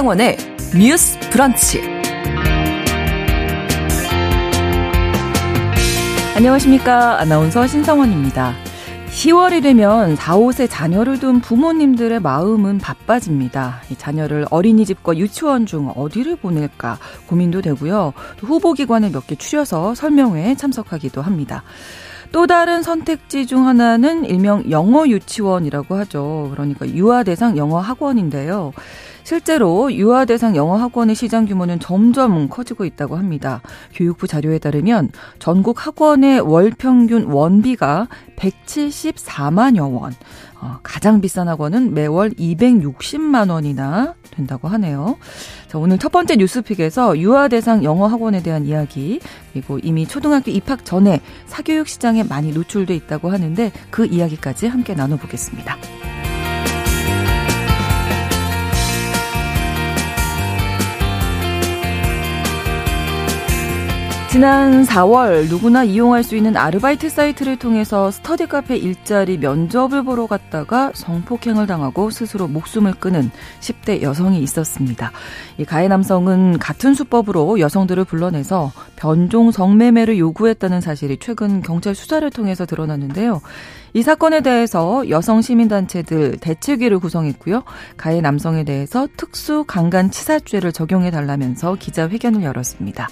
신성원의 뉴스 브런치. 안녕하십니까. 아나운서 신성원입니다. 10월이 되면 4, 5세 자녀를 둔 부모님들의 마음은 바빠집니다. 이 자녀를 어린이집과 유치원 중 어디를 보낼까 고민도 되고요. 또 후보기관을 몇 개 추려서 설명회에 참석하기도 합니다. 또 다른 선택지 중 하나는 일명 영어 유치원이라고 하죠. 그러니까 유아 대상 영어 학원인데요. 실제로 유아 대상 영어 학원의 시장 규모는 점점 커지고 있다고 합니다. 교육부 자료에 따르면 전국 학원의 월 평균 원비가 174만여 원. 어, 가장 비싼 학원은 매월 260만 원이나 된다고 하네요. 자, 오늘 첫 번째 뉴스픽에서 유아 대상 영어 학원에 대한 이야기, 그리고 이미 초등학교 입학 전에 사교육 시장에 많이 노출돼 있다고 하는데 그 이야기까지 함께 나눠보겠습니다. 지난 4월 누구나 이용할 수 있는 아르바이트 사이트를 통해서 스터디 카페 일자리 면접을 보러 갔다가 성폭행을 당하고 스스로 목숨을 끊은 10대 여성이 있었습니다. 이 가해 남성은 같은 수법으로 여성들을 불러내서 변종 성매매를 요구했다는 사실이 최근 경찰 수사를 통해서 드러났는데요. 이 사건에 대해서 여성 시민단체들 대책위를 구성했고요. 가해 남성에 대해서 특수 강간치사죄를 적용해 달라면서 기자회견을 열었습니다.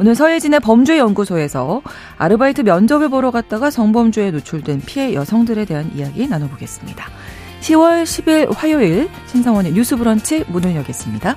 오늘 서예진의 범죄연구소에서 아르바이트 면접을 보러 갔다가 성범죄에 노출된 피해 여성들에 대한 이야기 나눠보겠습니다. 10월 10일 화요일 신성원의 뉴스 브런치 문을 여겠습니다.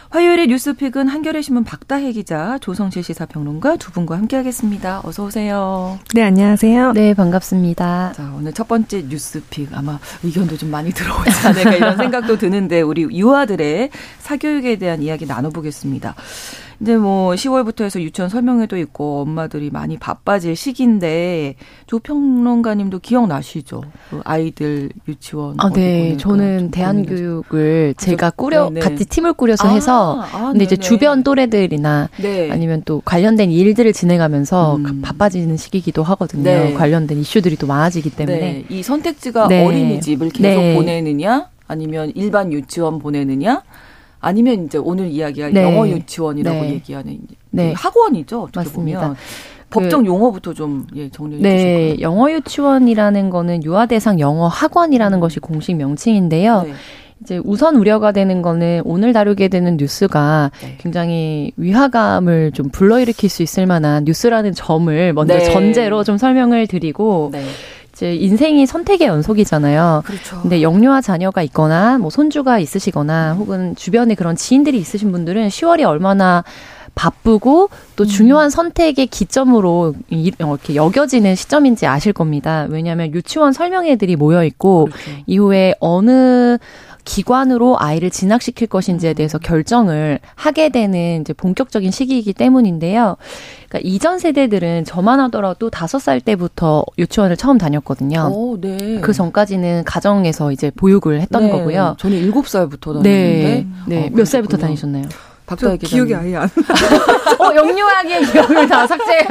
화요일의 뉴스픽은 한겨레 신문 박다해 기자, 조성실 시사평론가 두 분과 함께하겠습니다. 어서 오세요. 네, 안녕하세요. 네, 반갑습니다. 자, 오늘 첫 번째 뉴스픽 아마 의견도 좀 많이 들어오지 않을까 이런 생각도 드는데 우리 유아들의 사교육에 대한 이야기 나눠보겠습니다. 이제 뭐 10월부터 해서 유치원 설명회도 있고 엄마들이 많이 바빠질 시기인데 조 평론가님도 기억나시죠? 그 아이들 유치원. 아, 네. 저는 대한교육을 제가 꾸려 네 네. 같이 팀을 꾸려서 아, 해서 아, 근데 네네. 이제 주변 또래들이나 네. 아니면 또 관련된 일들을 진행하면서 음. 바빠지는 시기기도 하거든요. 네. 관련된 이슈들이 또 많아지기 때문에 네. 이 선택지가 네. 어린이집을 계속 네. 보내느냐 아니면 일반 유치원 보내느냐 아니면 이제 오늘 이야기할 네. 영어 유치원이라고 네. 얘기하는 네. 그 학원이죠. 어떻게 맞습니다. 보면. 법정 그 용어부터 좀 예, 정리해 네, 주실까요? 영어 유치원이라는 거는 유아 대상 영어 학원이라는 것이 공식 명칭인데요. 네. 이제 우선 우려가 되는 거는 오늘 다루게 되는 뉴스가 네. 굉장히 위화감을 좀 불러일으킬 수 있을 만한 뉴스라는 점을 먼저 네. 전제로 좀 설명을 드리고 네. 이제 인생이 선택의 연속이잖아요. 그렇죠. 근데 영유아 자녀가 있거나 뭐 손주가 있으시거나 혹은 주변에 그런 지인들이 있으신 분들은 10월이 얼마나 바쁘고 또 음. 중요한 선택의 기점으로 이렇게 여겨지는 시점인지 아실 겁니다. 왜냐하면 유치원 설명회들이 모여 있고 그렇죠. 이후에 어느 기관으로 아이를 진학시킬 것인지에 대해서 결정을 하게 되는 이제 본격적인 시기이기 때문인데요. 그러니까 이전 세대들은 저만 하더라도 다섯 살 때부터 유치원을 처음 다녔거든요. 오, 네. 그 전까지는 가정에서 이제 보육을 했던 네. 거고요. 저는 일곱 살부터 다녔는데. 네. 네. 어, 몇 살부터 다니셨나요? 박사 기억이 아예 안. 어, 영유아기의 기억을 다 삭제해요.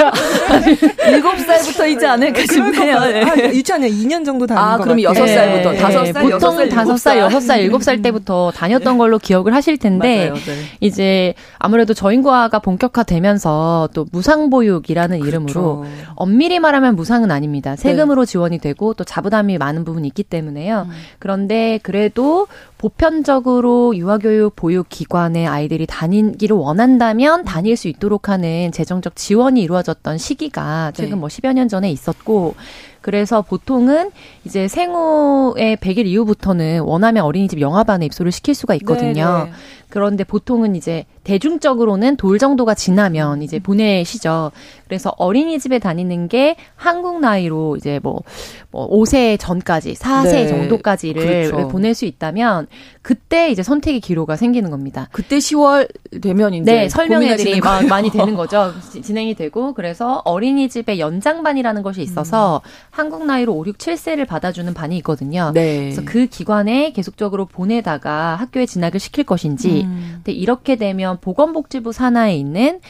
일곱 살부터 이지 않을까 싶네요. 네. 아, 유치원에 2년 정도 다닌 아, 그럼 여섯 살부터 다섯 살, 보통 다섯 살, 여섯 살, 일곱 살 때부터 다녔던 걸로 기억을 하실 텐데 맞아요, 네. 이제 아무래도 저인과가 본격화되면서 또 무상보육이라는 그렇죠. 이름으로 엄밀히 말하면 무상은 아닙니다. 세금으로 네. 지원이 되고 또 자부담이 많은 부분이 있기 때문에요. 음. 그런데 그래도 보편적으로 유아교육 보육 기관에 아이들이 다 니기를 원한다면 다닐 수 있도록 하는 재정적 지원이 이루어졌던 시기가 최근 네. 뭐 10여 년 전에 있었고 그래서 보통은 이제 생후의 100일 이후부터는 원하면 어린이집 영아반에 입소를 시킬 수가 있거든요. 네네. 네. 그런데 보통은 이제 대중적으로는 돌 정도가 지나면 이제 보내시죠. 그래서 어린이집에 다니는 게 한국 나이로 이제 뭐, 뭐 5세 전까지, 4세 네. 정도까지를 그렇죠. 보낼 수 있다면 그때 이제 선택의 기로가 생기는 겁니다. 그때 10월 되면 이제 네, 설명회들이 많이 되는 거죠. 진행이 되고 그래서 어린이집에 연장반이라는 것이 있어서 음. 한국 나이로 5, 6, 7세를 받아주는 반이 있거든요. 네. 그래서 그 기관에 계속적으로 보내다가 학교에 진학을 시킬 것인지 음. 근데 이렇게 되면 보건복지부 산하에 있는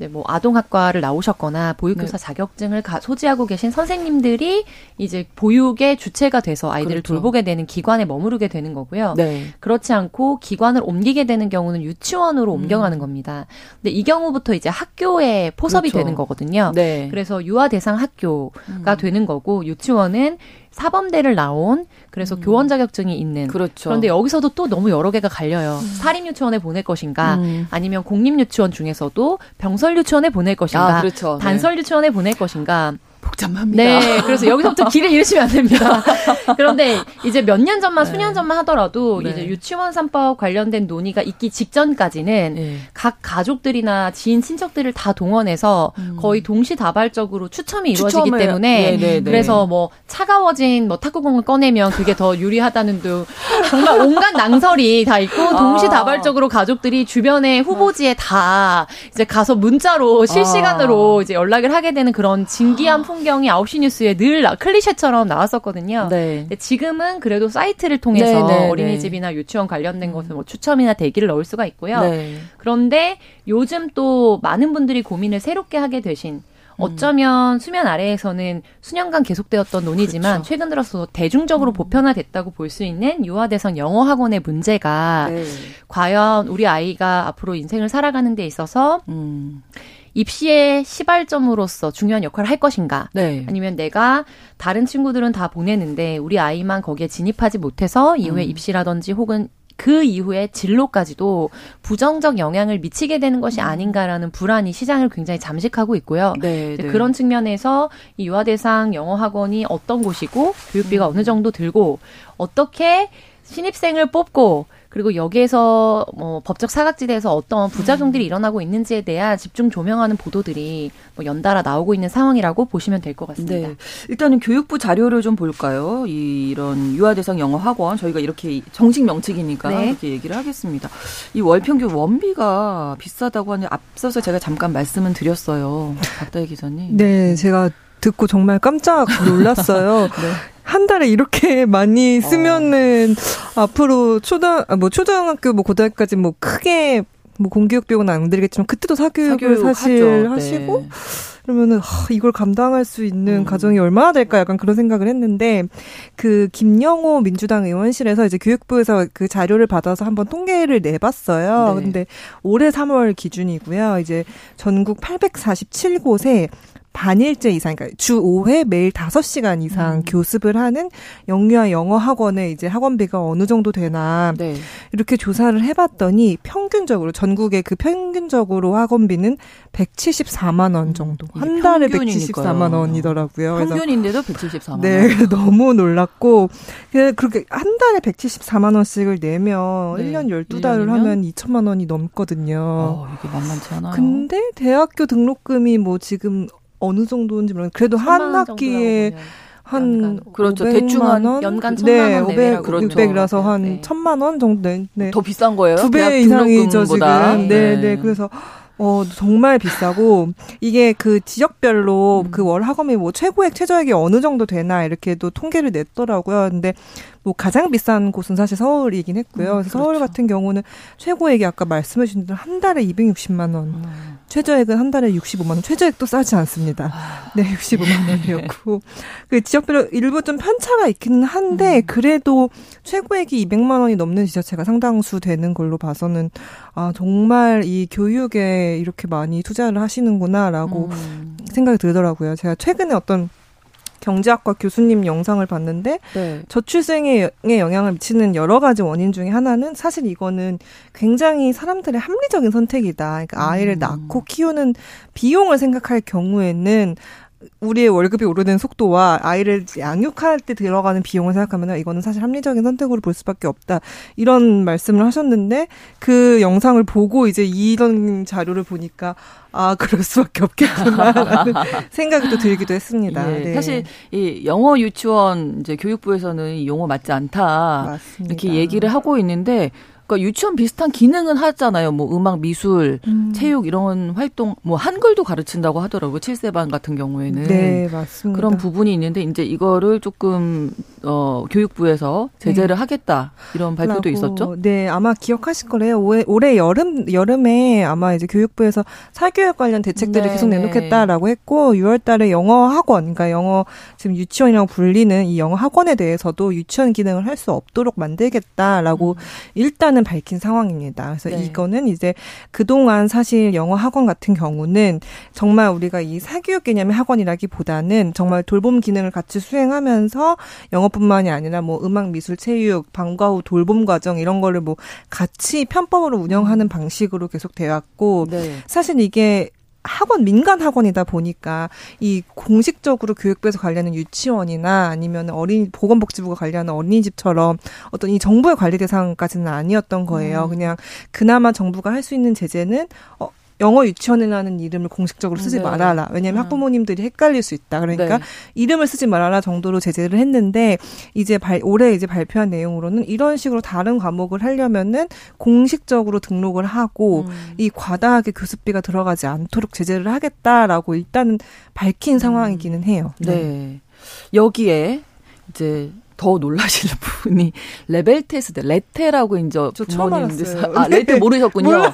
이제 뭐 아동학과를 나오셨거나 보육교사 네. 자격증을 가, 소지하고 계신 선생님들이 이제 보육의 주체가 돼서 아이들을 그렇죠. 돌보게 되는 기관에 머무르게 되는 거고요. 네. 그렇지 않고 기관을 옮기게 되는 경우는 유치원으로 음. 옮겨가는 겁니다. 근데 이 경우부터 이제 학교에 포섭이 그렇죠. 되는 거거든요. 네. 그래서 유아 대상 학교가 음. 되는 거고 유치원은 사범대를 나온 그래서 음. 교원 자격증이 있는 그렇죠. 그런데 여기서도 또 너무 여러 개가 갈려요. 음. 사립 유치원에 보낼 것인가 음. 아니면 공립 유치원 중에서도 병설 유치원에 보낼 것인가 아, 그렇죠. 단설 네. 유치원에 보낼 것인가 복잡합니다. 네, 그래서 여기서부터 길을 잃으시면 안 됩니다. 그런데 이제 몇 년 전만, 네. 수년 전만 하더라도 네. 이제 유치원 3법 관련된 논의가 있기 직전까지는 네. 각 가족들이나 지인 친척들을 다 동원해서 음. 거의 동시다발적으로 추첨이 이루어지기 추첨을, 때문에 네네네. 네, 네. 그래서 뭐 차가워진 뭐 탁구공을 꺼내면 그게 더 유리하다는 등 정말 온갖 낭설이 다 있고 아. 동시다발적으로 가족들이 주변의 후보지에 다 이제 가서 문자로 실시간으로 아. 이제 연락을 하게 되는 그런 진기한 풍 경이 9시 뉴스에 늘 클리셰처럼 나왔었거든요. 네. 지금은 그래도 사이트를 통해서 네, 네, 네, 어린이집이나 유치원 관련된 것을 뭐 추첨이나 대기를 넣을 수가 있고요. 네. 그런데 요즘 또 많은 분들이 고민을 새롭게 하게 되신 음. 어쩌면 수면 아래에서는 수년간 계속되었던 논의지만 그렇죠. 최근 들어서 대중적으로 음. 보편화됐다고 볼 수 있는 유아 대상 영어 학원의 문제가 네. 과연 우리 아이가 앞으로 인생을 살아가는 데 있어서 음. 입시의 시발점으로서 중요한 역할을 할 것인가? 네. 아니면 내가 다른 친구들은 다 보내는데 우리 아이만 거기에 진입하지 못해서 이후에 음. 입시라든지 혹은 그 이후에 진로까지도 부정적 영향을 미치게 되는 것이 음. 아닌가라는 불안이 시장을 굉장히 잠식하고 있고요. 네, 네. 그런 측면에서 이 유아대상 영어 학원이 어떤 곳이고 교육비가 음. 어느 정도 들고 어떻게 신입생을 뽑고 그리고 여기에서 뭐 법적 사각지대에서 어떤 부작용들이 음. 일어나고 있는지에 대한 집중 조명하는 보도들이 뭐 연달아 나오고 있는 상황이라고 보시면 될 것 같습니다. 네. 일단은 교육부 자료를 좀 볼까요? 이런 유아 대상 영어 학원 저희가 이렇게 정식 명칭이니까 네. 이렇게 얘기를 하겠습니다. 이 월 평균 원비가 비싸다고 하는 앞서서 제가 잠깐 말씀은 드렸어요. 박다희 기자님. 네, 제가 듣고 정말 깜짝 놀랐어요. 네. 한 달에 이렇게 많이 어. 쓰면은 어. 앞으로 초등 아, 뭐 초등학교 뭐 고등학교까지 뭐 크게 뭐 공교육 비용은 안 들겠지만 그때도 사교육을 사교육 사실 하죠. 네. 하시고 네. 그러면은 하, 이걸 감당할 수 있는 음. 가정이 얼마나 될까 약간 그런 생각을 했는데 그 김영호 민주당 의원실에서 이제 교육부에서 그 자료를 받아서 한번 통계를 내봤어요. 네. 근데 올해 3월 기준이고요. 이제 전국 847곳에 반일제 이상, 그러니까 주 5회 매일 5시간 이상 음. 교습을 하는 영유아 영어 학원에 이제 학원비가 어느 정도 되나 네. 이렇게 조사를 해봤더니 평균적으로 전국의 그 평균적으로 학원비는 174만 원 정도 음, 한 달에 174만 원이더라고요. 평균인데도 174만 네, 원. 네, 너무 놀랐고 그렇게 한 달에 174만 원씩을 내면 네. 1년 12달을 1년이면? 하면 2천만 원이 넘거든요. 어, 이게 만만치 않아요. 근데 대학교 등록금이 뭐 지금 어느 정도인지 모르겠는데 그래도 한 학기에 한 그렇죠 대충 한 원? 연간 천만 네, 원 500, 그렇죠. 600이라서 한 네. 천만 원 정도 네. 더 비싼 거예요? 두 배 이상이죠 지금. 네, 네, 네. 그래서 어, 정말 비싸고, 이게 그 지역별로 음. 그 월 학원비 뭐 최고액, 최저액이 어느 정도 되나 이렇게 또 통계를 냈더라고요. 근데 뭐 가장 비싼 곳은 사실 서울이긴 했고요. 음, 그래서 서울 그렇죠. 같은 경우는 최고액이 아까 말씀해 주신 대로 한 달에 260만 원. 음. 최저액은 한 달에 65만 원. 최저액도 싸지 않습니다. 아. 네, 65만 원이었고. 그 지역별로 일부 좀 편차가 있기는 한데 음. 그래도 최고액이 200만 원이 넘는 지자체가 상당수 되는 걸로 봐서는 아, 정말 이 교육에 이렇게 많이 투자를 하시는구나라고 음. 생각이 들더라고요. 제가 최근에 어떤 경제학과 교수님 영상을 봤는데 네. 저출생에 영향을 미치는 여러 가지 원인 중에 하나는 사실 이거는 굉장히 사람들의 합리적인 선택이다. 그러니까 아이를 음. 낳고 키우는 비용을 생각할 경우에는 우리의 월급이 오르는 속도와 아이를 양육할 때 들어가는 비용을 생각하면 이거는 사실 합리적인 선택으로 볼 수밖에 없다. 이런 말씀을 하셨는데 그 영상을 보고 이제 이런 자료를 보니까 아 그럴 수밖에 없겠구나라는 생각이 또 들기도 했습니다. 예, 네. 사실 이 영어 유치원 이제 교육부에서는 영어 맞지 않다 맞습니다. 이렇게 얘기를 하고 있는데 그러니까 유치원 비슷한 기능은 하잖아요. 뭐 음악, 미술, 음. 체육 이런 활동, 뭐 한글도 가르친다고 하더라고요. 7세 반 같은 경우에는. 네, 맞습니다. 그런 부분이 있는데 이제 이거를 조금 어 교육부에서 제재를 네. 하겠다 이런 발표도 라고, 있었죠. 네, 아마 기억하실 거래요. 올해, 올해 여름 여름에 아마 이제 교육부에서 사교육 관련 대책들을 네, 계속 네. 내놓겠다라고 했고 6월달에 영어 학원, 그러니까 영어 지금 유치원이라고 불리는 이 영어 학원에 대해서도 유치원 기능을 할 수 없도록 만들겠다라고 음. 일단은 의사는 밝힌 상황입니다. 그래서 네. 이거는 이제 그동안 사실 영어 학원 같은 경우는 정말 우리가 이 사교육 개념의 학원이라기보다는 정말 돌봄 기능을 같이 수행하면서 영어뿐만이 아니라 뭐 음악, 미술, 체육, 방과 후 돌봄 과정 이런 거를 뭐 같이 편법으로 운영하는 음. 방식으로 계속 되어 왔고 네. 사실 이게 학원 민간 학원이다 보니까 이 공식적으로 교육부에서 관리하는 유치원이나 아니면 어린 보건복지부가 관리하는 어린이집처럼 어떤 이 정부의 관리 대상까지는 아니었던 거예요. 음. 그냥 그나마 정부가 할 수 있는 제재는 어 영어 유치원이라는 이름을 공식적으로 쓰지 네. 말아라. 왜냐하면 음. 학부모님들이 헷갈릴 수 있다. 그러니까 네. 이름을 쓰지 말아라 정도로 제재를 했는데 이제 발, 올해 이제 발표한 내용으로는 이런 식으로 다른 과목을 하려면은 공식적으로 등록을 하고 음. 이 과다하게 교습비가 들어가지 않도록 제재를 하겠다라고 일단은 밝힌 음. 상황이기는 해요. 네. 네. 여기에 이제 더 놀라시는 부분이 레벨 테스트, 레테라고 이제 부모님들 아 네. 레테 모르셨군요.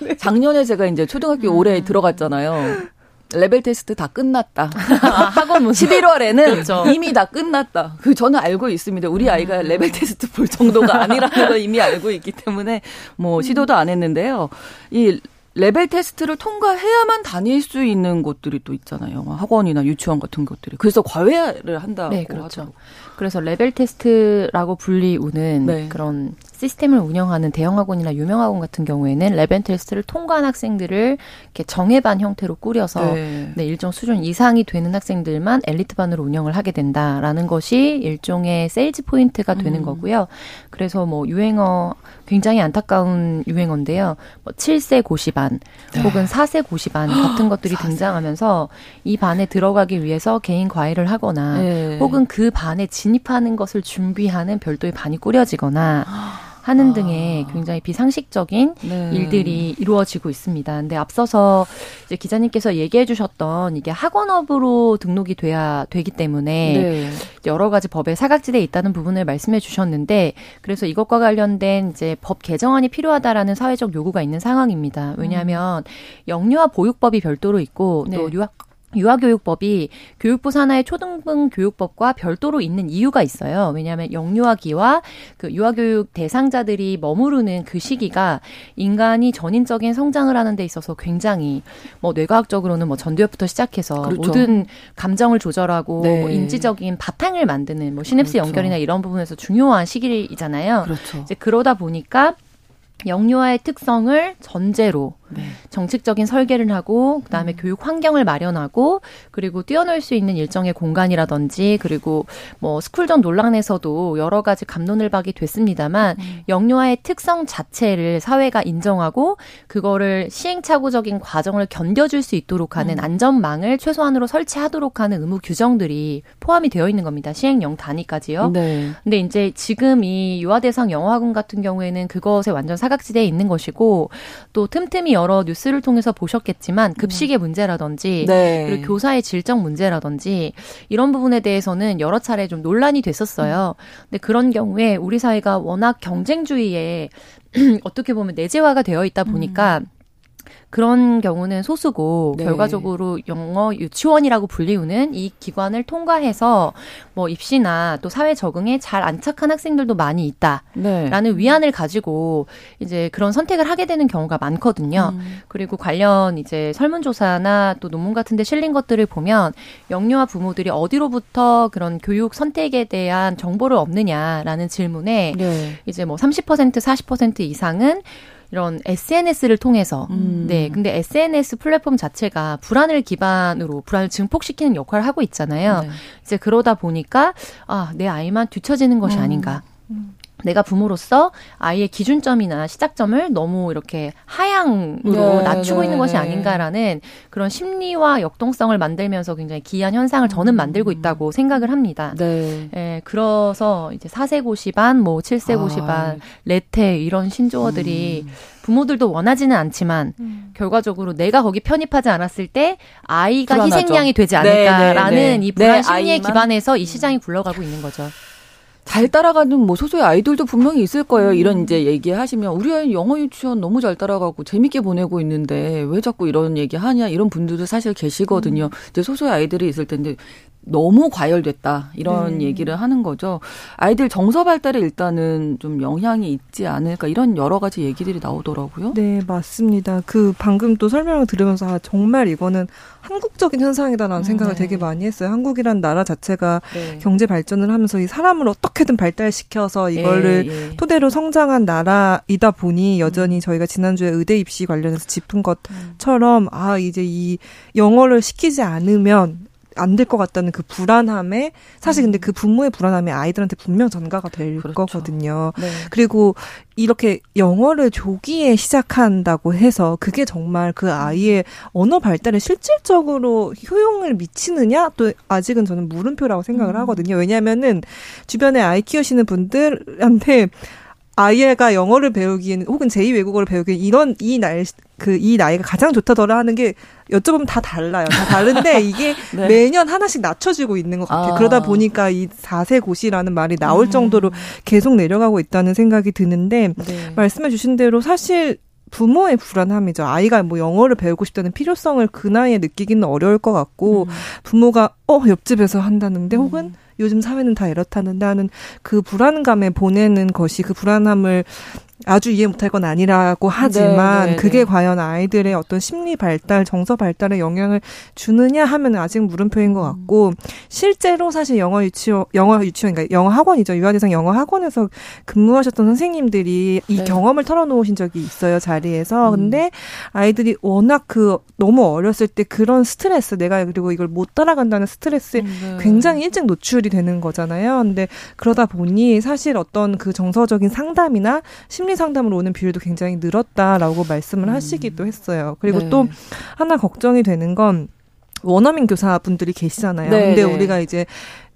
네. 작년에 제가 이제 초등학교 음. 올해 들어갔잖아요. 레벨 테스트 다 끝났다. 아, 학원 문 11월에는 그렇죠. 이미 다 끝났다. 그 저는 알고 있습니다. 우리 아이가 음. 레벨 테스트 볼 정도가 아니라는 걸 이미 알고 있기 때문에 뭐 시도도 안 했는데요. 이 레벨 테스트를 통과해야만 다닐 수 있는 곳들이 또 있잖아요. 학원이나 유치원 같은 것들이. 그래서 과외를 한다고 네, 그렇죠. 하더라고요. 그래서 레벨 테스트라고 불리우는 네. 그런 시스템을 운영하는 대형 학원이나 유명 학원 같은 경우에는 레벨 테스트를 통과한 학생들을 이렇게 정예반 형태로 꾸려서 네. 네, 일정 수준 이상이 되는 학생들만 엘리트반으로 운영을 하게 된다라는 것이 일종의 세일즈 포인트가 되는 음. 거고요. 그래서 뭐 유행어 굉장히 안타까운 유행어인데요. 뭐 7세 고시반 네. 혹은 4세 고시반 같은 것들이 등장하면서 이 반에 들어가기 위해서 개인 과외를 하거나 네. 혹은 그 반에 진입하는 것을 준비하는 별도의 반이 꾸려지거나 하는 아. 등의 굉장히 비상식적인 네. 일들이 이루어지고 있습니다. 근데 앞서서 이제 기자님께서 얘기해 주셨던 이게 학원업으로 등록이 돼야 되기 때문에 네. 여러 가지 법에 사각지대에 있다는 부분을 말씀해 주셨는데 그래서 이것과 관련된 이제 법 개정안이 필요하다라는 사회적 요구가 있는 상황입니다. 왜냐하면 음. 영유아 보육법이 별도로 있고 또 네. 유학 유아교육법이 교육부 산하의 초등부 교육법과 별도로 있는 이유가 있어요. 왜냐하면 영유아기와 그 유아교육 대상자들이 머무르는 그 시기가 인간이 전인적인 성장을 하는 데 있어서 굉장히 뭐 뇌과학적으로는 뭐 전두엽부터 시작해서 그렇죠. 모든 감정을 조절하고 네. 뭐 인지적인 바탕을 만드는 뭐 시냅스 그렇죠. 연결이나 이런 부분에서 중요한 시기이잖아요. 그렇죠. 이제 그러다 보니까 영유아의 특성을 전제로 네. 정책적인 설계를 하고 그다음에 음. 교육 환경을 마련하고 그리고 뛰어놀 수 있는 일정의 공간이라든지 그리고 뭐 스쿨전 논란에서도 여러 가지 감론을 박이 됐습니다만 음. 영유아의 특성 자체를 사회가 인정하고 그거를 시행착오적인 과정을 견뎌줄 수 있도록 하는 음. 안전망을 최소한으로 설치하도록 하는 의무 규정들이 포함이 되어 있는 겁니다. 시행령 단위까지요. 네. 근데 이제 지금 이 유아 대상 영어학원 같은 경우에는 그것에 완전 사각지대에 있는 것이고 또 틈틈이 여러 뉴스를 통해서 보셨겠지만 급식의 문제라든지 네. 그리고 교사의 질적 문제라든지 이런 부분에 대해서는 여러 차례 좀 논란이 됐었어요. 근데 그런 경우에 우리 사회가 워낙 경쟁주의에 어떻게 보면 내재화가 되어 있다 보니까 음. 그런 경우는 소수고 네. 결과적으로 영어 유치원이라고 불리우는 이 기관을 통과해서 뭐 입시나 또 사회 적응에 잘 안착한 학생들도 많이 있다라는 네. 위안을 가지고 이제 그런 선택을 하게 되는 경우가 많거든요. 음. 그리고 관련 이제 설문조사나 또 논문 같은 데 실린 것들을 보면 영유아 부모들이 어디로부터 그런 교육 선택에 대한 정보를 얻느냐라는 질문에 네. 이제 뭐 30% 40% 이상은 이런 SNS를 통해서 음. 네 근데 SNS 플랫폼 자체가 불안을 기반으로 불안을 증폭시키는 역할을 하고 있잖아요. 네. 이제 그러다 보니까 아 내 아이만 뒤처지는 것이 음. 아닌가. 음. 내가 부모로서 아이의 기준점이나 시작점을 너무 이렇게 하향으로 네, 낮추고 네. 있는 것이 아닌가라는 그런 심리와 역동성을 만들면서 굉장히 기이한 현상을 저는 음. 만들고 있다고 생각을 합니다. 네. 예, 그래서 이제 4세 고시반, 뭐 7세 고시반, 아. 레테 이런 신조어들이 음. 부모들도 원하지는 않지만 음. 결과적으로 내가 거기 편입하지 않았을 때 아이가 불안하죠. 희생양이 되지 않을까라는 네, 네, 네. 이 불안 심리에 아이만? 기반해서 이 시장이 굴러가고 있는 거죠. 잘 따라가는 뭐 소소의 아이들도 분명히 있을 거예요. 이런 이제 얘기하시면 우리 아이 영어 유치원 너무 잘 따라가고 재밌게 보내고 있는데 왜 자꾸 이런 얘기 하냐 이런 분들도 사실 계시거든요. 음. 이제 소소의 아이들이 있을 텐데 너무 과열됐다 이런 네. 얘기를 하는 거죠. 아이들 정서 발달에 일단은 좀 영향이 있지 않을까 이런 여러 가지 얘기들이 나오더라고요. 네 맞습니다. 그 방금 또 설명을 들으면서 아, 정말 이거는 한국적인 현상이다라는 음, 생각을 네. 되게 많이 했어요. 한국이란 나라 자체가 네. 경제 발전을 하면서 이 사람을 어떻게든 발달시켜서 이거를 예, 예. 토대로 성장한 나라이다 보니 여전히 음. 저희가 지난주에 의대 입시 관련해서 짚은 것처럼 아 이제 이 영어를 시키지 않으면 안 될 것 같다는 그 불안함에 사실 근데 그 부모의 불안함이 아이들한테 분명 전가가 될 그렇죠. 거거든요. 네. 그리고 이렇게 영어를 조기에 시작한다고 해서 그게 정말 그 아이의 언어 발달에 실질적으로 효용을 미치느냐 또 아직은 저는 물음표라고 생각을 음. 하거든요. 왜냐하면은 주변에 아이 키우시는 분들한테 아이가 영어를 배우기에는 혹은 제2 외국어를 배우기에는 이런 이날그이 나이가 가장 좋다더라 하는 게 여쭤보면 다 달라요. 다 다른데 이게 네. 매년 하나씩 낮춰지고 있는 것 같아요. 아. 그러다 보니까 이 4세 고시라는 말이 나올 음. 정도로 계속 내려가고 있다는 생각이 드는데 네. 말씀해 주신 대로 사실 부모의 불안함이죠. 아이가 뭐 영어를 배우고 싶다는 필요성을 그 나이에 느끼기는 어려울 것 같고 음. 부모가 어 옆집에서 한다는데 음. 혹은 요즘 사회는 다 이렇다는데 하는 그 불안감에 보내는 것이 그 불안함을 아주 이해 못할 건 아니라고 하지만 네, 네, 그게 네. 과연 아이들의 어떤 심리 발달, 정서 발달에 영향을 주느냐 하면 아직 물음표인 것 같고 실제로 사실 영어 유치원, 영어 유치원, 그러니까 영어 학원이죠. 유아대상 영어 학원에서 근무하셨던 선생님들이 이 네. 경험을 털어놓으신 적이 있어요 자리에서. 음. 근데 아이들이 워낙 그 너무 어렸을 때 그런 스트레스, 내가 그리고 이걸 못 따라간다는 스트레스에 음, 네. 굉장히 일찍 노출이 되는 거잖아요. 근데 그러다 보니 사실 어떤 그 정서적인 상담이나 심리 상담으로 오는 비율도 굉장히 늘었다라고 말씀을 음. 하시기도 했어요. 그리고 네. 또 하나 걱정이 되는 건 원어민 교사분들이 계시잖아요. 네, 근데 네. 우리가 이제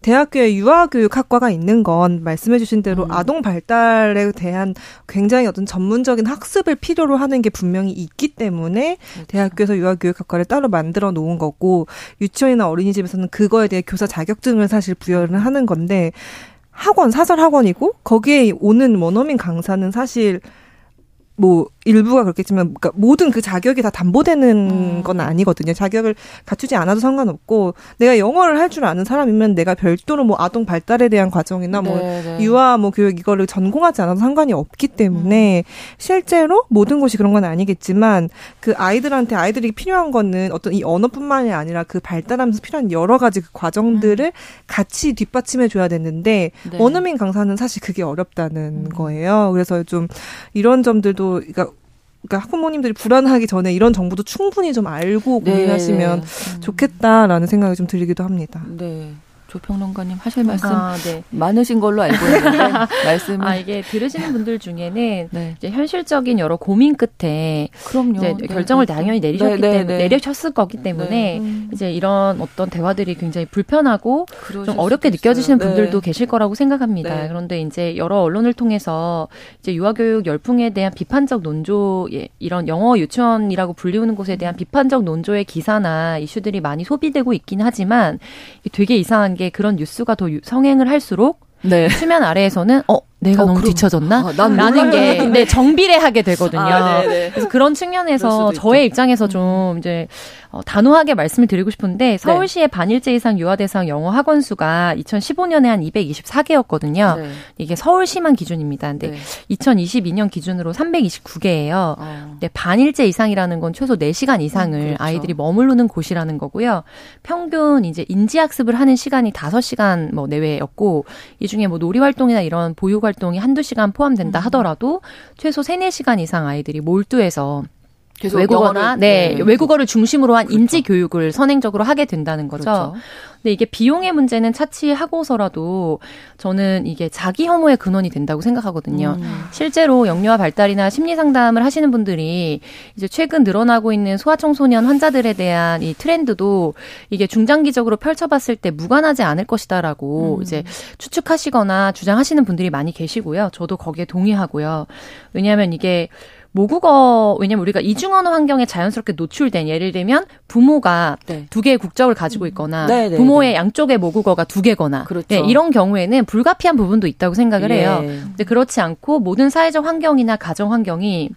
대학교에 유아교육학과가 있는 건 말씀해주신 대로 음. 아동 발달에 대한 굉장히 어떤 전문적인 학습을 필요로 하는 게 분명히 있기 때문에 그렇죠. 대학교에서 유아교육학과를 따로 만들어 놓은 거고 유치원이나 어린이집에서는 그거에 대해 교사 자격증을 사실 부여를 하는 건데 학원 사설 학원이고 거기에 오는 원어민 강사는 사실 뭐 일부가 그렇겠지만 그러니까 모든 그 자격이 다 담보되는 음. 건 아니거든요. 자격을 갖추지 않아도 상관없고 내가 영어를 할 줄 아는 사람이면 내가 별도로 뭐 아동 발달에 대한 과정이나 뭐 네네. 뭐 유아 뭐 교육 이거를 전공하지 않아도 상관이 없기 때문에 음. 실제로 모든 곳이 그런 건 아니겠지만 그 아이들한테 아이들이 필요한 거는 어떤 이 언어뿐만이 아니라 그 발달하면서 필요한 여러 가지 그 과정들을 음. 같이 뒷받침해 줘야 되는데 네. 원어민 강사는 사실 그게 어렵다는 음. 거예요. 그래서 좀 이런 점들도 그러니까 그러니까 학부모님들이 불안하기 전에 이런 정보도 충분히 좀 알고 네. 고민하시면 네. 좋겠다라는 생각이 좀 들기도 합니다. 네. 조평론가님 하실 말씀 아, 네. 많으신 걸로 알고 있는데 말씀 아 이게 들으시는 분들 중에는 네. 이제 현실적인 여러 고민 끝에 그럼요. 네, 결정을 네. 당연히 내리셨기 네, 네, 때문에 내려쳤을 거기 때문에 음. 이제 이런 어떤 대화들이 굉장히 불편하고 좀 어렵게 느껴지시는 분들도 계실 거라고 생각합니다. 그런데 이제 여러 언론을 통해서 이제 유아교육 열풍에 대한 비판적 논조 예, 이런 영어 유치원이라고 불리우는 곳에 대한 비판적 논조의 기사나 이슈들이 많이 소비되고 있긴 하지만 되게 이상한 게 그런 뉴스가 더 성행을 할수록 네. 수면 아래에서는 어 내가 어, 너무 그럼, 뒤쳐졌나? 아, 라는 게 근데 정비례하게 되거든요. 아, 그래서 그런 측면에서 저의 입장에서 좀 이제 어, 단호하게 말씀을 드리고 싶은데 서울시의 네. 반일제 이상 유아 대상 영어 학원 수가 2015년에 한 224개였거든요. 네. 이게 서울시만 기준입니다. 근데 네. 2022년 기준으로 329개예요. 어. 근데 반일제 이상이라는 건 최소 4시간 이상을 음, 그렇죠. 아이들이 머무르는 곳이라는 거고요. 평균 이제 인지 학습을 하는 시간이 5시간 뭐 내외였고 이 중에 뭐 놀이 활동이나 이런 보육 활 활동이 한두 시간 포함된다 음. 하더라도 최소 3, 4시간 이상 아이들이 몰두해서 외국어나 네, 네, 외국어를 중심으로 한 그렇죠. 인지 교육을 선행적으로 하게 된다는 거죠. 그렇죠. 근데 이게 비용의 문제는 차치하고서라도 저는 이게 자기 혐오의 근원이 된다고 생각하거든요. 음. 실제로 영유아 발달이나 심리 상담을 하시는 분들이 이제 최근 늘어나고 있는 소아청소년 환자들에 대한 이 트렌드도 이게 중장기적으로 펼쳐봤을 때 무관하지 않을 것이다라고 음. 이제 추측하시거나 주장하시는 분들이 많이 계시고요. 저도 거기에 동의하고요. 왜냐하면 이게 모국어 왜냐면 우리가 이중 언어 환경에 자연스럽게 노출된 예를 들면 부모가 네. 두 개의 국적을 가지고 있거나 네, 네, 부모의 네. 양쪽의 모국어가 두 개거나 그렇죠. 네, 이런 경우에는 불가피한 부분도 있다고 생각을 해요. 예. 근데 그렇지 않고 모든 사회적 환경이나 가정 환경이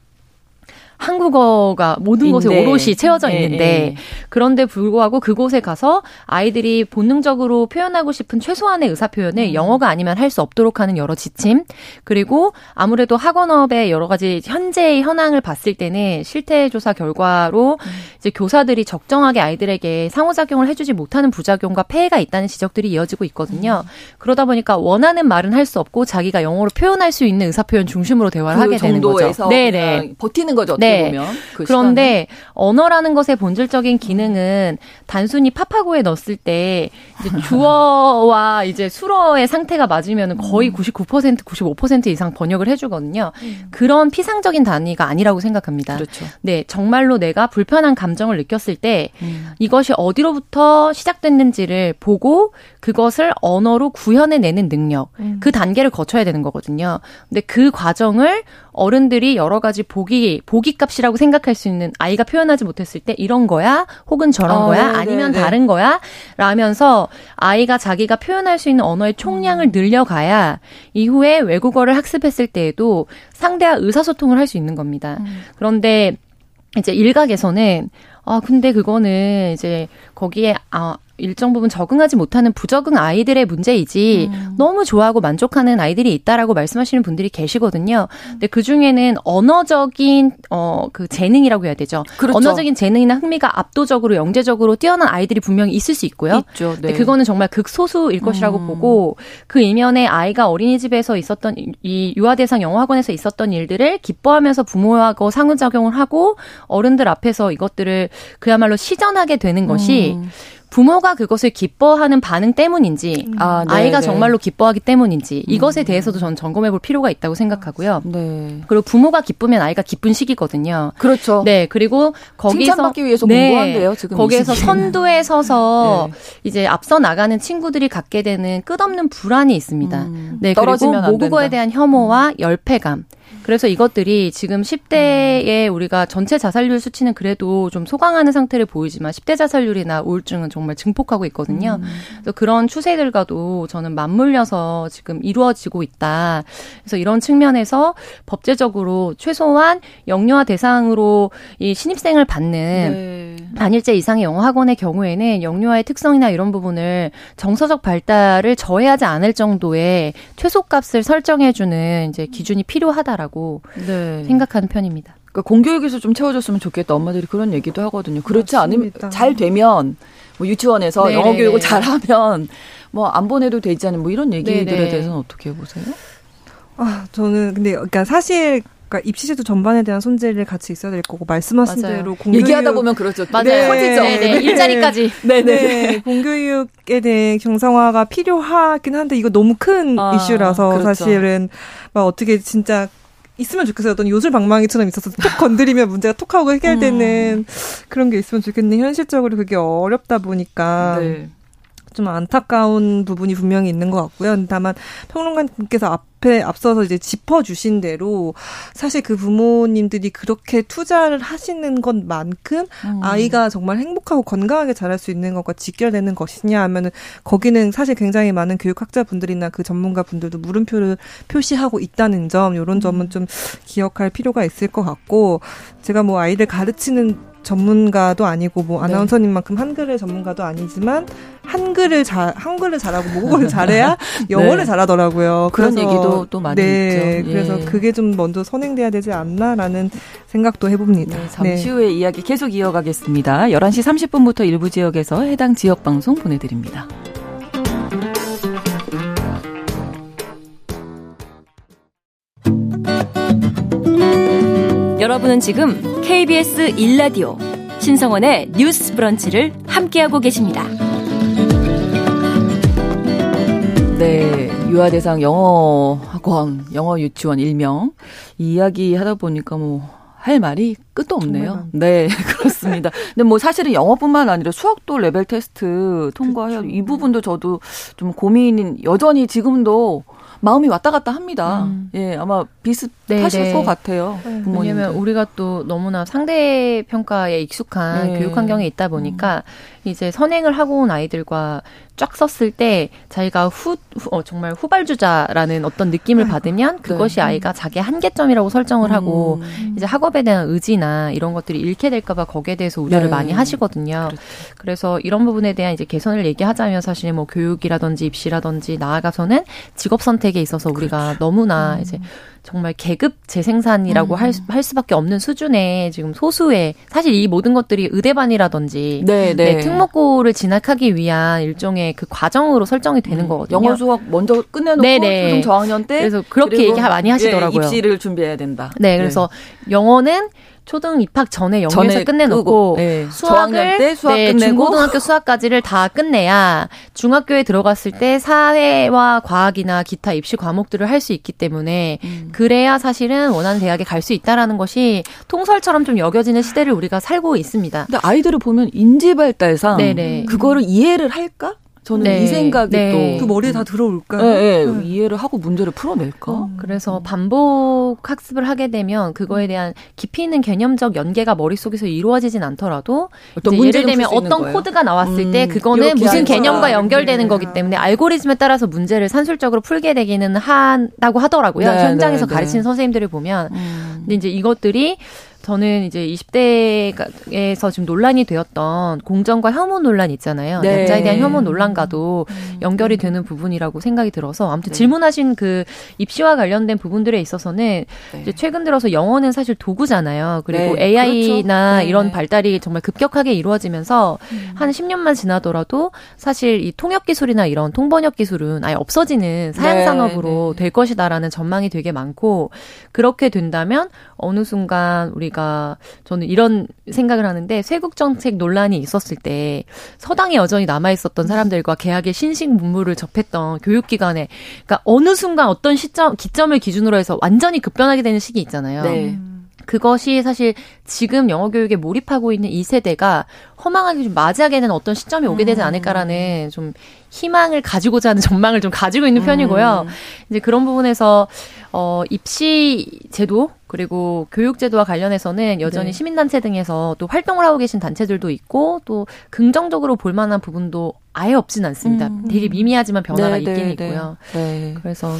한국어가 모든 곳에 오롯이 채워져 예, 있는데 예. 그런데 불구하고 그곳에 가서 아이들이 본능적으로 표현하고 싶은 최소한의 의사 표현을 음. 영어가 아니면 할 수 없도록 하는 여러 지침 그리고 아무래도 학원업의 여러 가지 현재의 현황을 봤을 때는 실태 조사 결과로 음. 이제 교사들이 적정하게 아이들에게 상호작용을 해주지 못하는 부작용과 폐해가 있다는 지적들이 이어지고 있거든요. 음. 그러다 보니까 원하는 말은 할 수 없고 자기가 영어로 표현할 수 있는 의사 표현 중심으로 대화를 그 하게 되는 거죠. 네네 버티는 거죠. 네. 보면. 그 그런데 시간에. 언어라는 것의 본질적인 기능은 단순히 파파고에 넣었을 때 이제 주어와 이제 수어의 상태가 맞으면 거의 음. 99% 95% 이상 번역을 해주거든요. 음. 그런 피상적인 단위가 아니라고 생각합니다. 그렇죠. 네, 정말로 내가 불편한 감정을 느꼈을 때 음. 이것이 어디로부터 시작됐는지를 보고 그것을 언어로 구현해 내는 능력, 음. 그 단계를 거쳐야 되는 거거든요. 근데 그 과정을 어른들이 여러 가지 보기 보기 값이라고 생각할 수 있는 아이가 표현하지 못했을 때 이런 거야 혹은 저런 어, 거야 네네, 아니면 네 다른 거야 라면서 아이가 자기가 표현할 수 있는 언어의 총량을 음. 늘려가야 이후에 외국어를 학습했을 때에도 상대와 의사소통을 할 수 있는 겁니다. 음. 그런데 이제 일각에서는 아 근데 그거는 이제 거기에 아 일정 부분 적응하지 못하는 부적응 아이들의 문제이지 음. 너무 좋아하고 만족하는 아이들이 있다라고 말씀하시는 분들이 계시거든요. 근데 그 중에는 언어적인 어 그 재능이라고 해야 되죠. 그렇죠. 언어적인 재능이나 흥미가 압도적으로 영재적으로 뛰어난 아이들이 분명히 있을 수 있고요. 있죠. 네. 근데 그거는 정말 극소수일 것이라고 음. 보고 그 이면에 아이가 어린이집에서 있었던 이 유아 대상 영어 학원에서 있었던 일들을 기뻐하면서 부모하고 상호작용을 하고 어른들 앞에서 이것들을 그야말로 시전하게 되는 것이 음. 부모가 그것을 기뻐하는 반응 때문인지 음. 아, 네, 아이가 네. 정말로 기뻐하기 때문인지 이것에 음. 대해서도 저는 점검해 볼 필요가 있다고 생각하고요. 네. 그리고 부모가 기쁘면 아이가 기쁜 시기거든요. 그렇죠. 네. 그리고 거기서 칭찬받기 위해서 네, 공부한대요. 지금 거기에서 선두에 서서 네. 이제 앞서 나가는 친구들이 갖게 되는 끝없는 불안이 있습니다. 음. 네. 그리고 모국어에 대한 혐오와 열패감. 그래서 이것들이 지금 10대에 음. 우리가 전체 자살률 수치는 그래도 좀 소강하는 상태를 보이지만 10대 자살률이나 우울증은 정말 증폭하고 있거든요. 음. 그래서 그런 추세들과도 저는 맞물려서 지금 이루어지고 있다. 그래서 이런 측면에서 법제적으로 최소한 영유아 대상으로 이 신입생을 받는 네. 반일제 이상의 영어 학원의 경우에는 영유아의 특성이나 이런 부분을 정서적 발달을 저해하지 않을 정도의 최소값을 설정해주는 이제 기준이 필요하다라고. 있다고 네. 생각하는 편입니다. 그러니까 공교육에서 좀 채워줬으면 좋겠다. 엄마들이 그런 얘기도 하거든요. 그렇지 맞습니다. 않으면 잘 되면 뭐 유치원에서 네네. 영어 교육을 잘하면 뭐 안 보내도 되지 않은 뭐 이런 얘기들에 네네. 대해서는 어떻게 보세요? 아 저는 근데 그러니까 사실 그러니까 입시제도 전반에 대한 손재를 같이 있어야 될 거고 말씀하신 맞아요. 대로 공교육 얘기하다 보면 그렇죠. 맞아요. 네. 커지죠. 네, 네. 일자리까지. 네, 네. 공교육에 대한 경상화가 필요하긴 한데 이거 너무 큰 아, 이슈라서 그렇죠. 사실은 막 어떻게 진짜 있으면 좋겠어요. 어떤 요술방망이처럼 있어서 톡 건드리면 문제가 톡 하고 해결되는 음. 그런 게 있으면 좋겠는데 현실적으로 그게 어렵다 보니까 네. 좀 안타까운 부분이 분명히 있는 것 같고요. 다만 평론가님께서 앞에 앞서서 이제 짚어주신 대로 사실 그 부모님들이 그렇게 투자를 하시는 것만큼 음. 아이가 정말 행복하고 건강하게 자랄 수 있는 것과 직결되는 것이냐 하면은 거기는 사실 굉장히 많은 교육학자분들이나 그 전문가분들도 물음표를 표시하고 있다는 점, 이런 점은 음. 좀 기억할 필요가 있을 것 같고 제가 뭐 아이를 가르치는 전문가도 아니고 뭐 네. 아나운서님만큼 한글의 전문가도 아니지만 한글을 잘 한글을 잘하고 모국어를 잘해야 영어를 네. 잘하더라고요. 그런 얘기도 또 많이 네, 있죠. 예. 그래서 그게 좀 먼저 선행돼야 되지 않나라는 생각도 해봅니다. 네, 잠시 네. 후에 이야기 계속 이어가겠습니다. 11시 30분부터 일부 지역에서 해당 지역 방송 보내드립니다. 여러분은 지금 KBS 1라디오 신성원의 뉴스 브런치를 함께하고 계십니다. 네, 유아대상 영어 학원, 영어 유치원 일명 이 이야기 하다 보니까 뭐 할 말이 끝도 없네요. 네, 그렇습니다. 근데 뭐 사실은 영어뿐만 아니라 수학도 레벨 테스트 통과해야 그렇죠. 이 부분도 저도 좀 고민인 여전히 지금도 마음이 왔다 갔다 합니다. 음. 예, 아마 비슷하실 네네. 것 같아요. 네. 왜냐면 우리가 또 너무나 상대 평가에 익숙한 네. 교육 환경에 있다 보니까 음. 이제 선행을 하고 온 아이들과 쫙 썼을 때 자기가 후, 후 어, 정말 후발주자라는 어떤 느낌을 받으면 그것이 네. 아이가 자기 한계점이라고 설정을 하고 음. 이제 학업에 대한 의지나 이런 것들이 잃게 될까봐 거기에 대해서 우려를 네. 많이 하시거든요. 그렇죠. 그래서 이런 부분에 대한 이제 개선을 얘기하자면 사실 뭐 교육이라든지 입시라든지 나아가서는 직업 선택에 있어서 우리가 그렇죠. 너무나 음. 이제 정말 계급 재생산이라고 음. 할, 할 수밖에 없는 수준의 지금 소수의 사실 이 모든 것들이 의대반이라든지 네, 네. 네, 특목고를 진학하기 위한 일종의 그 과정으로 설정이 되는 음. 거거든요. 영어 수학 먼저 끝내놓고 네네. 초등 저학년 때 그래서 그렇게 얘기 많이 하시더라고요. 예, 입시를 준비해야 된다. 네, 그래서 네. 영어는 초등 입학 전에 영유에서 끝내놓고 네. 수학을 때 수학 네, 끝내고 중고등학교 수학까지를 다 끝내야 중학교에 들어갔을 때 사회와 과학이나 기타 입시 과목들을 할 수 있기 때문에 음. 그래야 사실은 원하는 대학에 갈 수 있다라는 것이 통설처럼 좀 여겨지는 시대를 우리가 살고 있습니다. 근데 아이들을 보면 인지 발달상 네네. 그거를 이해를 할까? 저는 네. 이 생각이 네. 또그 머리에 다 들어올까요? 네, 네. 이해를 하고 문제를 풀어낼까? 음. 그래서 반복 학습을 하게 되면 그거에 대한 깊이 있는 개념적 연계가 머릿속에서 이루어지진 않더라도 어떤 예를 들면 어떤 코드가 나왔을 음. 때 그거는 무슨 개념과 연결되는 거기 때문에 알고리즘에 따라서 문제를 산술적으로 풀게 되기는 한다고 하더라고요. 네, 현장에서 네, 네. 가르치는 선생님들을 보면. 음. 근데 이제 이것들이 저는 이제 20대에서 지금 논란이 되었던 공정과 혐오 논란 있잖아요. 네. 약자에 대한 혐오 논란과도 음. 연결이 되는 부분이라고 생각이 들어서 아무튼 네. 질문하신 그 입시와 관련된 부분들에 있어서는 네. 이제 최근 들어서 영어는 사실 도구잖아요. 그리고 네. AI나 그렇죠. 이런 발달이 정말 급격하게 이루어지면서 음. 한 10년만 지나더라도 사실 이 통역 기술이나 이런 통번역 기술은 아예 없어지는 사양 산업으로 될 것이다라는 전망이 되게 많고 그렇게 된다면 어느 순간 우리 저희가 저는 이런 생각을 하는데 쇄국 정책 논란이 있었을 때 서당에 여전히 남아 있었던 사람들과 계약의 신식 문물을 접했던 교육기관에 그러니까 어느 순간 어떤 시점 기점을 기준으로 해서 완전히 급변하게 되는 시기 있잖아요. 네. 그것이 사실 지금 영어 교육에 몰입하고 있는 이 세대가 허망하게 좀 맞이하게 되는 어떤 시점이 오게 되지 음. 않을까라는 좀 희망을 가지고자 하는 전망을 좀 가지고 있는 편이고요. 음. 이제 그런 부분에서 어 입시 제도 그리고 교육 제도와 관련해서는 여전히 네. 시민단체 등에서 또 활동을 하고 계신 단체들도 있고 또 긍정적으로 볼 만한 부분도 아예 없진 않습니다. 음. 되게 미미하지만 변화가 네, 네 있긴 네, 있고요. 네. 그래서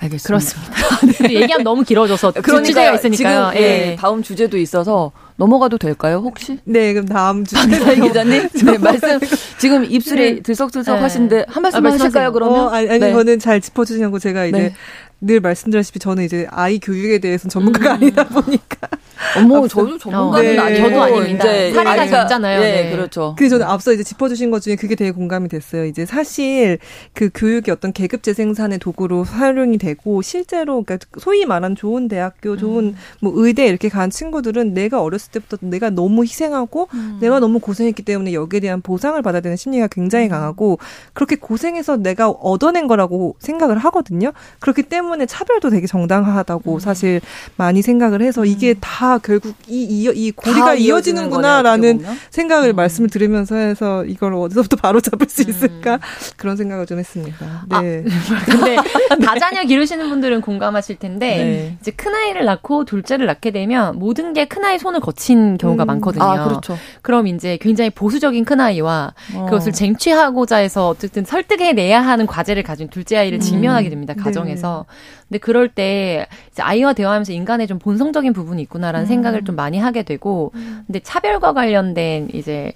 알겠습니다. 그렇습니다. 네. 얘기하면 너무 길어져서 그러니까 주제가 있으니까요. 지금, 예. 다음 주제도 있어서 넘어가도 될까요, 혹시? 네, 그럼 다음 주제. 박사 기자님, 네, 말씀, 지금 입술이 네. 들썩들썩 네. 하신데, 한 말씀 아, 하실까요, 그러면? 어, 아니, 아니 네. 저는 잘 짚어주시냐고 제가 이제 네. 늘 말씀드렸다시피 저는 이제 아이 교육에 대해서는 전문가가 음. 아니다 보니까 어머, 저도 전문가는 어, 네. 저도 아닙니다. 사례가 적잖아요. 네, 네, 그렇죠. 그 저는 앞서 이제 짚어주신 것 중에 그게 되게 공감이 됐어요. 이제 사실 그 교육이 어떤 계급 재생산의 도구로 활용이 되고 실제로 그러니까 소위 말한 좋은 대학교, 좋은 음. 뭐 의대 이렇게 간 친구들은 내가 어렸을 때부터 내가 너무 희생하고 음. 내가 너무 고생했기 때문에 여기에 대한 보상을 받아야 되는 심리가 굉장히 음. 강하고 그렇게 고생해서 내가 얻어낸 거라고 생각을 하거든요. 그렇기 때문에 차별도 되게 정당하다고 음. 사실 많이 생각을 해서 이게 음. 다 결국 이, 이, 이 고리가 이어지는구나라는 생각을 음. 말씀을 들으면서 해서 이걸 어디서부터 바로 잡을 수 음. 있을까 그런 생각을 좀 했습니다. 아, 네. 아, 근데 다자녀 기르시는 분들은 공감하실 텐데 네. 이제 큰 아이를 낳고 둘째를 낳게 되면 모든 게 큰 아이 손을 거친 경우가 음. 많거든요. 아, 그렇죠. 그럼 이제 굉장히 보수적인 큰 아이와 어. 그것을 쟁취하고자 해서 어쨌든 설득해내야 하는 과제를 가진 둘째 아이를 음. 직면하게 됩니다. 가정에서. 네. 근데 그럴 때 아이와 대화하면서 인간의 좀 본성적인 부분이 있구나라는 음. 생각을 좀 많이 하게 되고 음. 근데 차별과 관련된 이제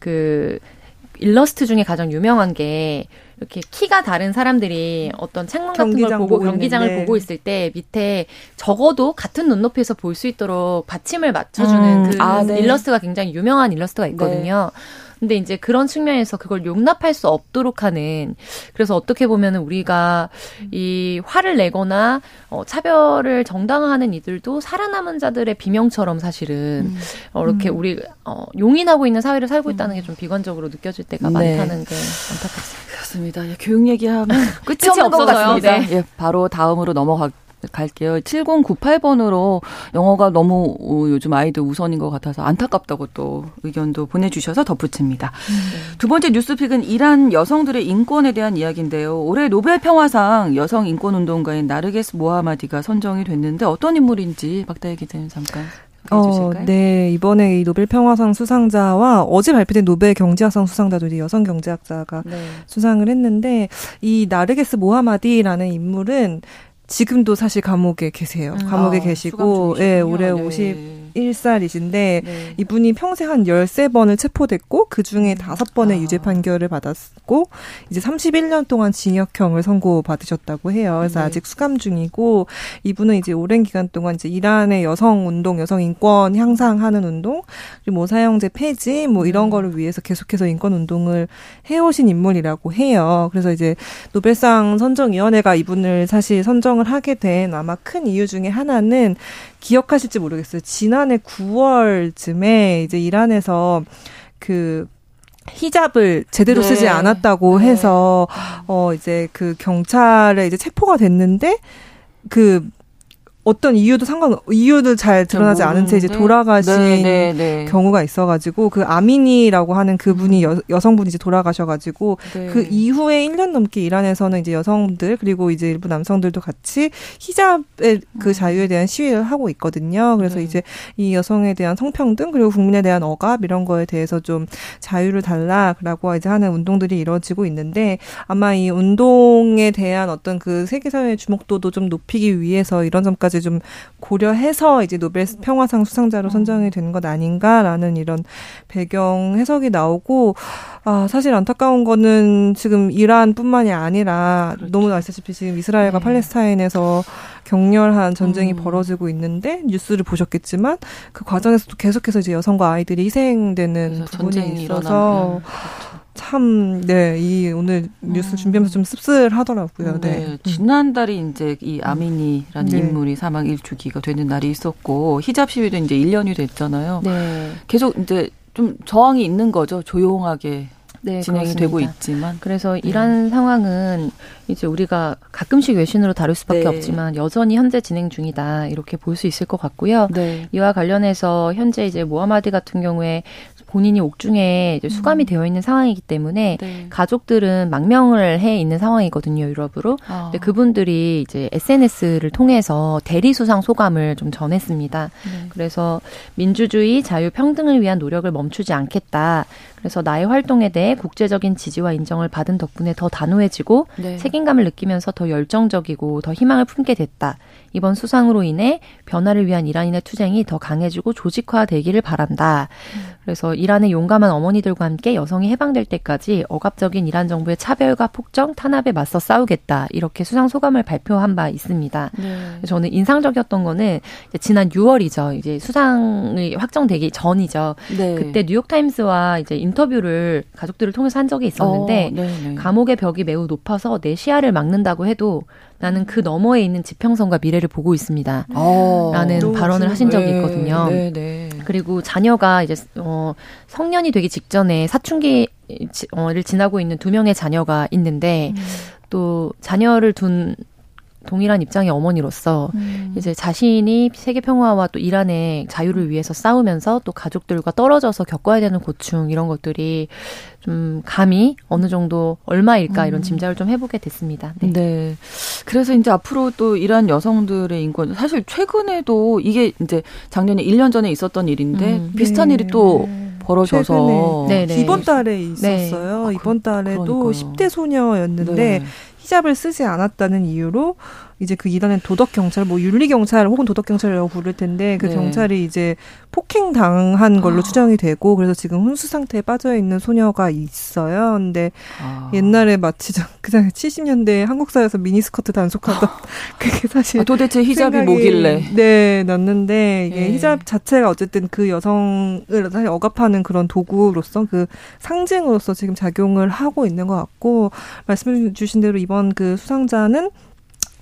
그 일러스트 중에 가장 유명한 게 이렇게 키가 다른 사람들이 어떤 창문 같은 걸 보고 경기장을 있는데. 보고 있을 때 밑에 적어도 같은 눈높이에서 볼 수 있도록 받침을 맞춰주는 음. 그 아, 네. 일러스트가 굉장히 유명한 일러스트가 있거든요. 네. 근데 이제 그런 측면에서 그걸 용납할 수 없도록 하는 그래서 어떻게 보면은 우리가 이 화를 내거나 어, 차별을 정당화하는 이들도 살아남은 자들의 비명처럼 사실은 음. 어, 이렇게 음. 우리 어, 용인하고 있는 사회를 살고 있다는 게 좀 비관적으로 느껴질 때가 네. 많다는 게 안타깝습니다. 그렇습니다. 예, 교육 얘기하면 끝이, 끝이 없는 것 같습니다. 네. 예, 바로 다음으로 넘어가 갈게요. 7098번으로 영어가 너무 요즘 아이들 우선인 것 같아서 안타깝다고 또 의견도 보내주셔서 덧붙입니다. 음. 두 번째 뉴스픽은 이란 여성들의 인권에 대한 이야기인데요. 올해 노벨 평화상 여성 인권 운동가인 나르게스 모하마디가 선정이 됐는데 어떤 인물인지 박다혜 기자님 잠깐 어, 네. 이번에 이 노벨 평화상 수상자와 어제 발표된 노벨 경제학상 수상자도 이제 여성 경제학자가 네. 수상을 했는데 이 나르게스 모하마디라는 인물은 지금도 사실 감옥에 계세요. 음. 감옥에 아, 계시고, 예, 올해 네. 50, 51살이신데 네. 이분이 평생 한 13번을 체포됐고 그중에 5번의 음. 아. 유죄 판결을 받았고 이제 31년 동안 징역형을 선고받으셨다고 해요. 그래서 네. 아직 수감 중이고 이분은 이제 오랜 기간 동안 이제 이란의 여성 운동, 여성 인권 향상하는 운동, 그리고 뭐 사형제 폐지 뭐 이런 네. 거를 위해서 계속해서 인권 운동을 해오신 인물이라고 해요. 그래서 이제 노벨상 선정위원회가 이분을 사실 선정을 하게 된 아마 큰 이유 중에 하나는 기억하실지 모르겠어요. 지난 해 9월쯤에 이제 이란에서 그 히잡을 제대로 네. 쓰지 않았다고 네. 해서 어 이제 그 경찰에 이제 체포가 됐는데 그 어떤 이유도 상관 이유도 잘 드러나지 않은 채 이제 돌아가신 네, 네, 네. 경우가 있어가지고 그 아미니라고 하는 그분이 여, 여성분이 이제 돌아가셔가지고 네. 그 이후에 1년 넘게 이란에서는 이제 여성들 그리고 이제 일부 남성들도 같이 히잡의 그 음. 자유에 대한 시위를 하고 있거든요. 그래서 네. 이제 이 여성에 대한 성평등 그리고 국민에 대한 억압 이런 거에 대해서 좀 자유를 달라라고 이제 하는 운동들이 이루어지고 있는데 아마 이 운동에 대한 어떤 그 세계 사회의 주목도도 좀 높이기 위해서 이런 점까지 것까지 좀 고려해서 이제 노벨 평화상 수상자로 선정이 된 것 아닌가라는 이런 배경 해석이 나오고 아 사실 안타까운 거는 지금 이란뿐만이 아니라 그렇죠. 너무 아시다시피 지금 이스라엘과 네. 팔레스타인에서 격렬한 전쟁이 음. 벌어지고 있는데 뉴스를 보셨겠지만 그 과정에서도 계속해서 이제 여성과 아이들이 희생되는 부분이 있어서 그렇죠. 참, 네, 이 오늘 뉴스 음. 준비하면서 좀 씁쓸하더라고요. 네. 네. 지난달이 이제 이 아미니라는 네. 인물이 사망 일주기가 되는 날이 있었고, 히잡 시위도 이제 1년이 됐잖아요. 네. 계속 이제 좀 저항이 있는 거죠. 조용하게. 네, 진행이 그렇습니다. 되고 있지만 그래서 네. 이런 상황은 이제 우리가 가끔씩 외신으로 다룰 수밖에 네. 없지만 여전히 현재 진행 중이다 이렇게 볼 수 있을 것 같고요. 네. 이와 관련해서 현재 이제 모하마디 같은 경우에 본인이 옥중에 이제 수감이 음. 되어 있는 상황이기 때문에 네. 가족들은 망명을 해 있는 상황이거든요 유럽으로. 아. 근데 그분들이 이제 SNS를 통해서 대리 수상 소감을 좀 전했습니다. 네. 그래서 민주주의, 자유, 평등을 위한 노력을 멈추지 않겠다. 그래서 나의 활동에 대해 국제적인 지지와 인정을 받은 덕분에 더 단호해지고 네. 책임감을 느끼면서 더 열정적이고 더 희망을 품게 됐다. 이번 수상으로 인해 변화를 위한 이란인의 투쟁이 더 강해지고 조직화되기를 바란다. 그래서 이란의 용감한 어머니들과 함께 여성이 해방될 때까지 억압적인 이란 정부의 차별과 폭정, 탄압에 맞서 싸우겠다. 이렇게 수상 소감을 발표한 바 있습니다. 네. 저는 인상적이었던 거는 지난 6월이죠. 이제 수상이 확정되기 전이죠. 네. 그때 뉴욕 타임스와 이제 인터뷰를 가족들을 통해서 한 적이 있었는데 어, 네, 네. 감옥의 벽이 매우 높아서 내시 야를 막는다고 해도 나는 그 너머에 있는 지평선과 미래를 보고 있습니다. 어, 라는 발언을 하신 적이 네, 있거든요. 네, 네, 그리고 자녀가 이제 어 성년이 되기 직전에 사춘기를 지나고 있는 두 명의 자녀가 있는데 음. 또 자녀를 둔 동일한 입장의 어머니로서 음. 이제 자신이 세계 평화와 또 이란의 자유를 위해서 싸우면서 또 가족들과 떨어져서 겪어야 되는 고충 이런 것들이 좀 감히 어느 정도 얼마일까 이런 음. 짐작을 좀 해보게 됐습니다. 네. 네. 그래서 이제 앞으로 또 이란 여성들의 인권 사실 최근에도 이게 이제 작년에 1년 전에 있었던 일인데 음. 비슷한 네. 일이 또 벌어져서 네, 네. 이번 달에 있었어요. 네. 이번 달에도 그러니까요. 10대 소녀였는데 네. 히잡을 쓰지 않았다는 이유로 이제 그 이단의 도덕 경찰, 뭐 윤리 경찰 혹은 도덕 경찰이라고 부를 텐데 그 네. 경찰이 이제 폭행 당한 걸로 아. 추정이 되고 그래서 지금 혼수 상태에 빠져 있는 소녀가 있어요. 근데 아. 옛날에 마치 그냥 70년대 한국 사회에서 미니스커트 단속하던 그게 사실 아, 도대체 히잡이 뭐길래? 네, 났는데 이게 네. 히잡 자체가 어쨌든 그 여성을 사실 억압하는 그런 도구로서 그 상징으로서 지금 작용을 하고 있는 것 같고 말씀해 주신 대로 이번 그 수상자는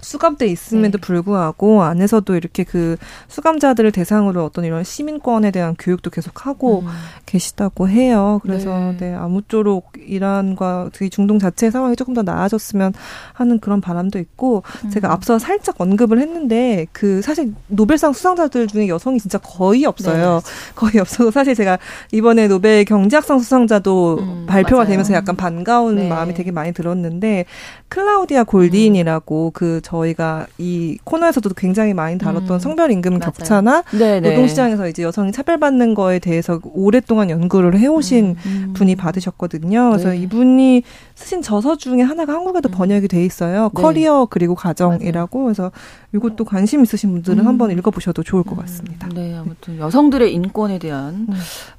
수감돼 있음에도 네. 불구하고 안에서도 이렇게 그 수감자들을 대상으로 어떤 이런 시민권에 대한 교육도 계속 하고 음. 계시다고 해요. 그래서 네. 네, 아무쪼록 이란과 그 중동 자체의 상황이 조금 더 나아졌으면 하는 그런 바람도 있고 음. 제가 앞서 살짝 언급을 했는데 그 사실 노벨상 수상자들 중에 여성이 진짜 거의 없어요. 네. 거의 없어서 사실 제가 이번에 노벨 경제학상 수상자도 음, 발표가 맞아요. 되면서 약간 반가운 네. 마음이 되게 많이 들었는데 클라우디아 골딘이라고 음. 그 저희가 이 코너에서도 굉장히 많이 다뤘던 음. 성별 임금 맞아요. 격차나 네네. 네. 노동시장에서 이제 여성이 차별받는 거에 대해서 오랫동안 연구를 해오신 음. 음. 분이 받으셨거든요. 그래서 네. 이분이 쓰신 저서 중에 하나가 한국에도 음. 번역이 돼 있어요. 네. 커리어 그리고 가정이라고 맞아요. 그래서 이것도 관심 있으신 분들은 음. 한번 읽어보셔도 좋을 것 같습니다. 네, 아무튼 여성들의 인권에 대한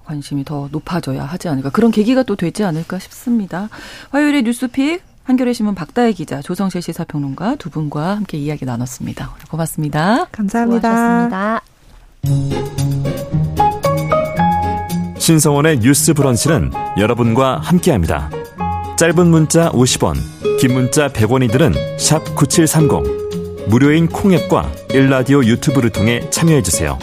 관심이 더 높아져야 하지 않을까 그런 계기가 또 되지 않을까 싶습니다. 화요일에 뉴스픽 한겨레 신문 박다혜 기자, 조성실 시사평론가 두 분과 함께 이야기 나눴습니다. 오늘 고맙습니다. 감사합니다. 수고하셨습니다. 신성원의 뉴스 브런치는 여러분과 함께합니다. 짧은 문자 50원, 긴 문자 100원이들은 9730. 무료인 콩앱과 일라디오 유튜브를 통해 참여해 주세요.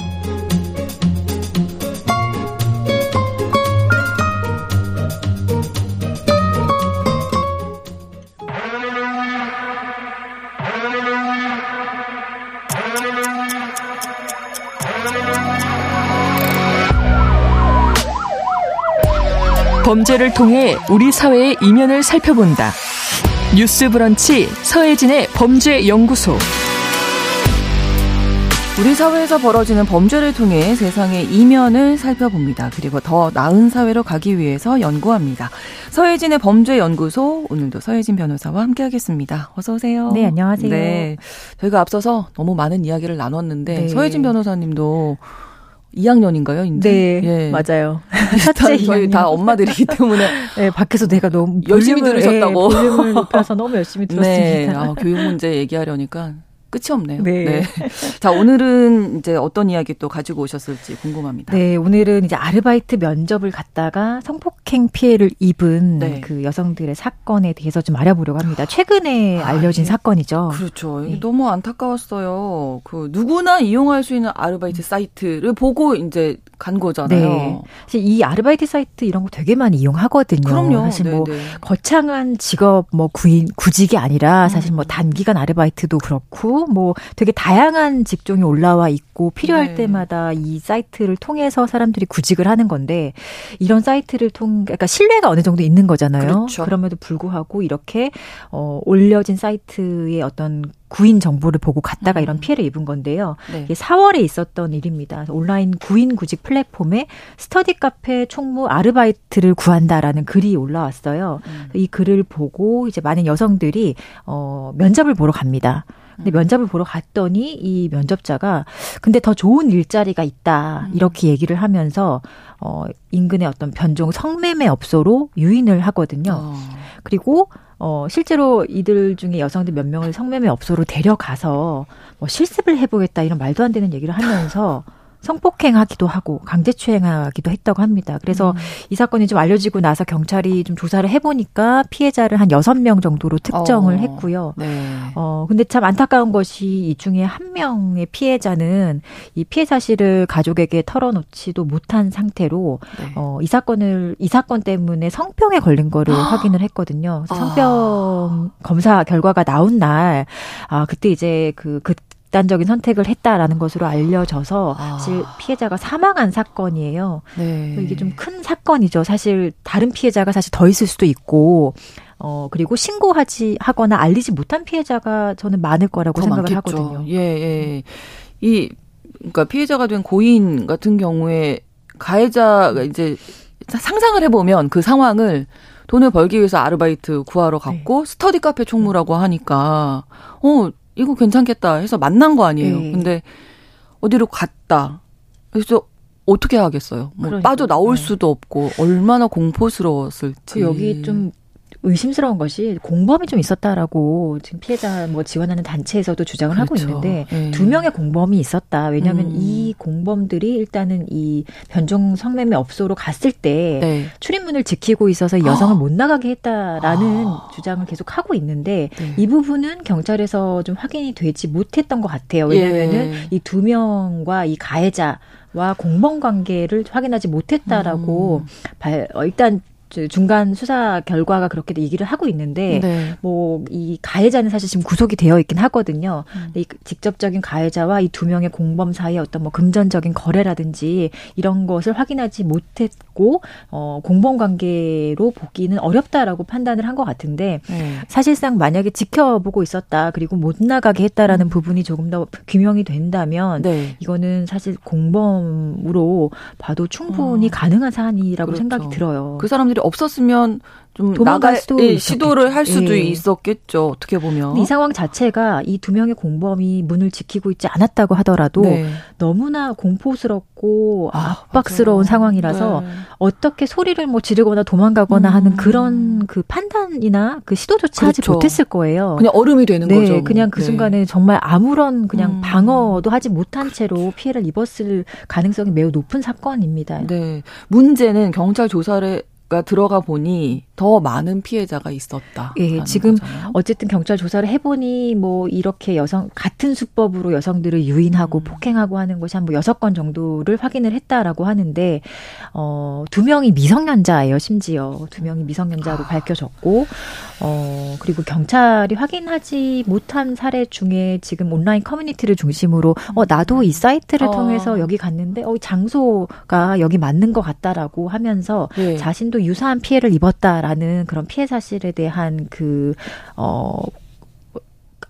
범죄를 통해 우리 사회의 이면을 살펴본다. 뉴스 브런치 서혜진의 범죄 연구소. 우리 사회에서 벌어지는 범죄를 통해 세상의 이면을 살펴봅니다. 그리고 더 나은 사회로 가기 위해서 연구합니다. 서혜진의 범죄 연구소 오늘도 서혜진 변호사와 함께하겠습니다. 어서 오세요. 네, 안녕하세요. 네, 저희가 앞서서 너무 많은 이야기를 나눴는데 네. 서혜진 변호사님도 2학년인가요? 이제? 네, 예. 맞아요. 첫째 저희 다 엄마들이기 때문에 네, 밖에서 내가 너무 열심히 들으셨다고 네, 볼륨을 높여서 너무 열심히 네. 들었습니다. 네, 아, 교육 문제 얘기하려니까 끝이 없네요. 네. 네. 자, 오늘은 이제 어떤 이야기 또 가지고 오셨을지 궁금합니다. 네, 오늘은 이제 아르바이트 면접을 갔다가 성폭행 피해를 입은 네. 그 여성들의 사건에 대해서 좀 알아보려고 합니다. 최근에 아, 알려진 네. 사건이죠. 그렇죠. 네. 너무 안타까웠어요. 그 누구나 이용할 수 있는 아르바이트 사이트를 보고 이제 간 거잖아요. 네. 사실 이 아르바이트 사이트 이런 거 되게 많이 이용하거든요. 그럼요. 사실 뭐 네네. 뭐 거창한 직업 뭐 구인 구직이 아니라 사실 뭐 음. 단기간 아르바이트도 그렇고 뭐 되게 다양한 직종이 올라와 있고 필요할 네. 때마다 이 사이트를 통해서 사람들이 구직을 하는 건데 이런 사이트를 통 그러니까 신뢰가 어느 정도 있는 거잖아요. 그렇죠. 그럼에도 불구하고 이렇게 어 올려진 사이트의 어떤 구인 정보를 보고 갔다가 음. 이런 피해를 입은 건데요. 네. 이게 4월에 있었던 일입니다. 온라인 구인 구직 플랫폼에 스터디 카페 총무 아르바이트를 구한다라는 글이 올라왔어요. 음. 이 글을 보고 이제 많은 여성들이 어 면접을 보러 갑니다. 근데 음. 면접을 보러 갔더니 이 면접자가 근데 더 좋은 일자리가 있다 음. 이렇게 얘기를 하면서 어 인근의 어떤 변종 성매매 업소로 유인을 하거든요. 어. 그리고 어, 실제로 이들 중에 여성들 몇 명을 성매매 업소로 데려가서 뭐 실습을 해보겠다 이런 말도 안 되는 얘기를 하면서 성폭행하기도 하고 강제추행하기도 했다고 합니다. 그래서 음. 이 사건이 좀 알려지고 나서 경찰이 좀 조사를 해보니까 피해자를 한 여섯 명 정도로 특정을 어. 했고요. 네. 어, 근데 참 안타까운 것이 이 중에 한 명의 피해자는 이 피해 사실을 가족에게 털어놓지도 못한 상태로 네. 어, 이 사건을 이 사건 때문에 성병에 걸린 거를 확인을 했거든요. 성병 아. 검사 결과가 나온 날, 아, 그때 이제 그, 그, 극단적인 선택을 했다라는 것으로 알려져서 아. 사실 피해자가 사망한 사건이에요. 네. 이게 좀 큰 사건이죠. 사실 다른 피해자가 사실 더 있을 수도 있고 어 그리고 신고하지 하거나 알리지 못한 피해자가 저는 많을 거라고 생각을 많겠죠. 하거든요. 예, 예. 이 그러니까 피해자가 된 고인 같은 경우에 가해자가 이제 상상을 해보면 그 상황을 돈을 벌기 위해서 아르바이트 구하러 갔고 네. 스터디 카페 총무라고 하니까 어 이거 괜찮겠다 해서 만난 거 아니에요. 네. 근데 어디로 갔다. 그래서 어떻게 하겠어요? 뭐 그러니까, 빠져 나올 네. 수도 없고 얼마나 공포스러웠을지. 그 여기 좀 의심스러운 것이 공범이 좀 있었다라고 지금 피해자 뭐 지원하는 단체에서도 주장을 그렇죠. 하고 있는데 네. 두 명의 공범이 있었다. 왜냐하면 음. 이 공범들이 일단은 이 변종 성매매 업소로 갔을 때 네. 출입문을 지키고 있어서 여성을 아. 못 나가게 했다라는 아. 주장을 계속 하고 있는데 네. 이 부분은 경찰에서 좀 확인이 되지 못했던 것 같아요. 왜냐하면은 예. 이두 명과 이 가해자 와 공범 관계를 확인하지 못했다라고 음. 발, 어, 일단 중간 수사 결과가 그렇게 얘기를 하고 있는데 네. 뭐이 가해자는 사실 지금 구속이 되어 있긴 하거든요. 음. 이 직접적인 가해자와 이 두 명의 공범 사이에 어떤 뭐 금전적인 거래라든지 이런 것을 확인하지 못했고 어 공범 관계로 보기는 어렵다라고 판단을 한 것 같은데 네. 사실상 만약에 지켜보고 있었다 그리고 못 나가게 했다라는 음. 부분이 조금 더 규명이 된다면 네. 이거는 사실 공범으로 봐도 충분히 음. 가능한 사안이라고 그렇죠. 생각이 들어요. 그 사람들이 없었으면 좀 나갈 수도 예, 시도를 할 수도 예. 있었겠죠. 어떻게 보면 이 상황 자체가 이 두 명의 공범이 문을 지키고 있지 않았다고 하더라도 네. 너무나 공포스럽고 아, 압박스러운 맞아요. 상황이라서 네. 어떻게 소리를 뭐 지르거나 도망가거나 음. 하는 그런 그 판단이나 그 시도조차 그렇죠. 하지 못했을 거예요. 그냥 얼음이 되는 네, 거죠. 그냥 그 네. 순간에 정말 아무런 그냥 음. 방어도 하지 못한 채로 피해를 입었을 가능성이 매우 높은 사건입니다. 네. 문제는 경찰 조사를 가 들어가 보니 더 많은 피해자가 있었다. 예, 지금 거잖아요. 어쨌든 경찰 조사를 해보니 뭐 이렇게 여성 같은 수법으로 여성들을 유인하고 음. 폭행하고 하는 것이 한뭐 여섯 건 정도를 확인을 했다라고 하는데 어두 명이 미성년자예요. 심지어 두 명이 미성년자로 아. 밝혀졌고 어 그리고 경찰이 확인하지 못한 사례 중에 지금 온라인 커뮤니티를 중심으로 어 나도 이 사이트를 어. 통해서 여기 갔는데 어 장소가 여기 맞는 것 같다라고 하면서 네. 자신도 유사한 피해를 입었다라는 그런 피해 사실에 대한 그, 어,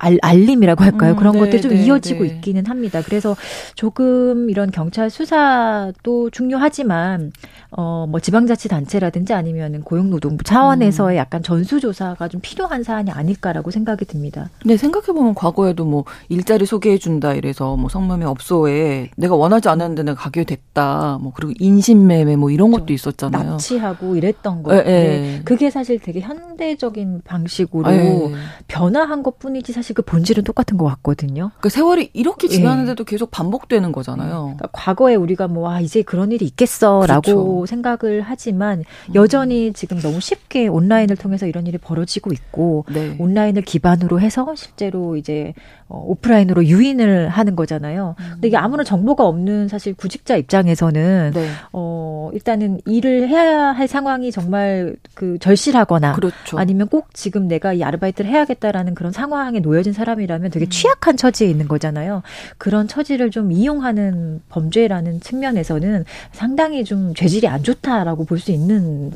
알, 알림이라고 할까요? 음, 그런 네, 것들이 좀 네, 이어지고 네. 있기는 합니다. 그래서 조금 이런 경찰 수사도 중요하지만 어, 뭐 지방자치단체라든지 아니면 고용노동부 차원에서의 음. 약간 전수조사가 좀 필요한 사안이 아닐까라고 생각이 듭니다. 네, 생각해보면 과거에도 뭐 일자리 소개해준다 이래서 뭐 성매매 업소에 내가 원하지 않았는데 내가 가게 됐다. 뭐 그리고 인신매매 뭐 이런 것도 있었잖아요. 납치하고 이랬던 거. 예, 예. 그게 사실 되게 현대적인 방식으로 예. 변화한 것 뿐이지 사실 그 본질은 똑같은 것 같거든요. 그 세월이 이렇게 예. 지났는데도 계속 반복되는 거잖아요. 그러니까 과거에 우리가 뭐, 아, 이제 그런 일이 있겠어라고 그렇죠. 생각을 하지만 여전히 지금 너무 쉽게 온라인을 통해서 이런 일이 벌어지고 있고 네. 온라인을 기반으로 해서 실제로 이제 어, 오프라인으로 유인을 하는 거잖아요. 근데 이게 아무런 정보가 없는 사실 구직자 입장에서는 네. 어 일단은 일을 해야 할 상황이 정말 그 절실하거나 그렇죠. 아니면 꼭 지금 내가 이 아르바이트를 해야겠다라는 그런 상황에 놓여 진 사람이라면 되게 음. 취약한 처지에 있는 거잖아요. 그런 처지를 좀 이용하는 범죄라는 측면에서는 상당히 좀 죄질이 안 좋다라고 볼 수 있는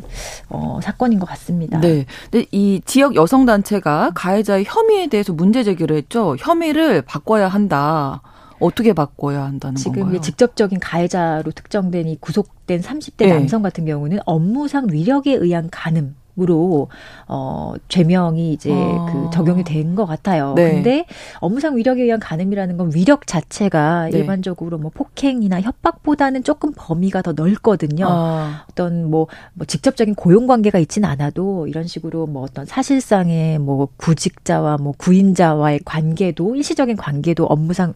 어 사건인 것 같습니다. 네. 근데 이 지역 여성 단체가 가해자의 혐의에 대해서 문제 제기를 했죠. 혐의 혐의를 바꿔야 한다. 어떻게 바꿔야 한다는 지금 건가요? 지금 직접적인 가해자로 특정된 이 구속된 30대 네. 남성 같은 경우는 업무상 위력에 의한 간음 으로 어 죄명이 이제 어. 그 적용이 된 것 같아요. 네. 근데 업무상 위력에 의한 간음이라는 건 위력 자체가 네. 일반적으로 뭐 폭행이나 협박보다는 조금 범위가 더 넓거든요. 어. 어떤 뭐, 뭐 직접적인 고용 관계가 있지는 않아도 이런 식으로 뭐 어떤 사실상의 뭐 구직자와 뭐 구인자와의 관계도 일시적인 관계도 업무상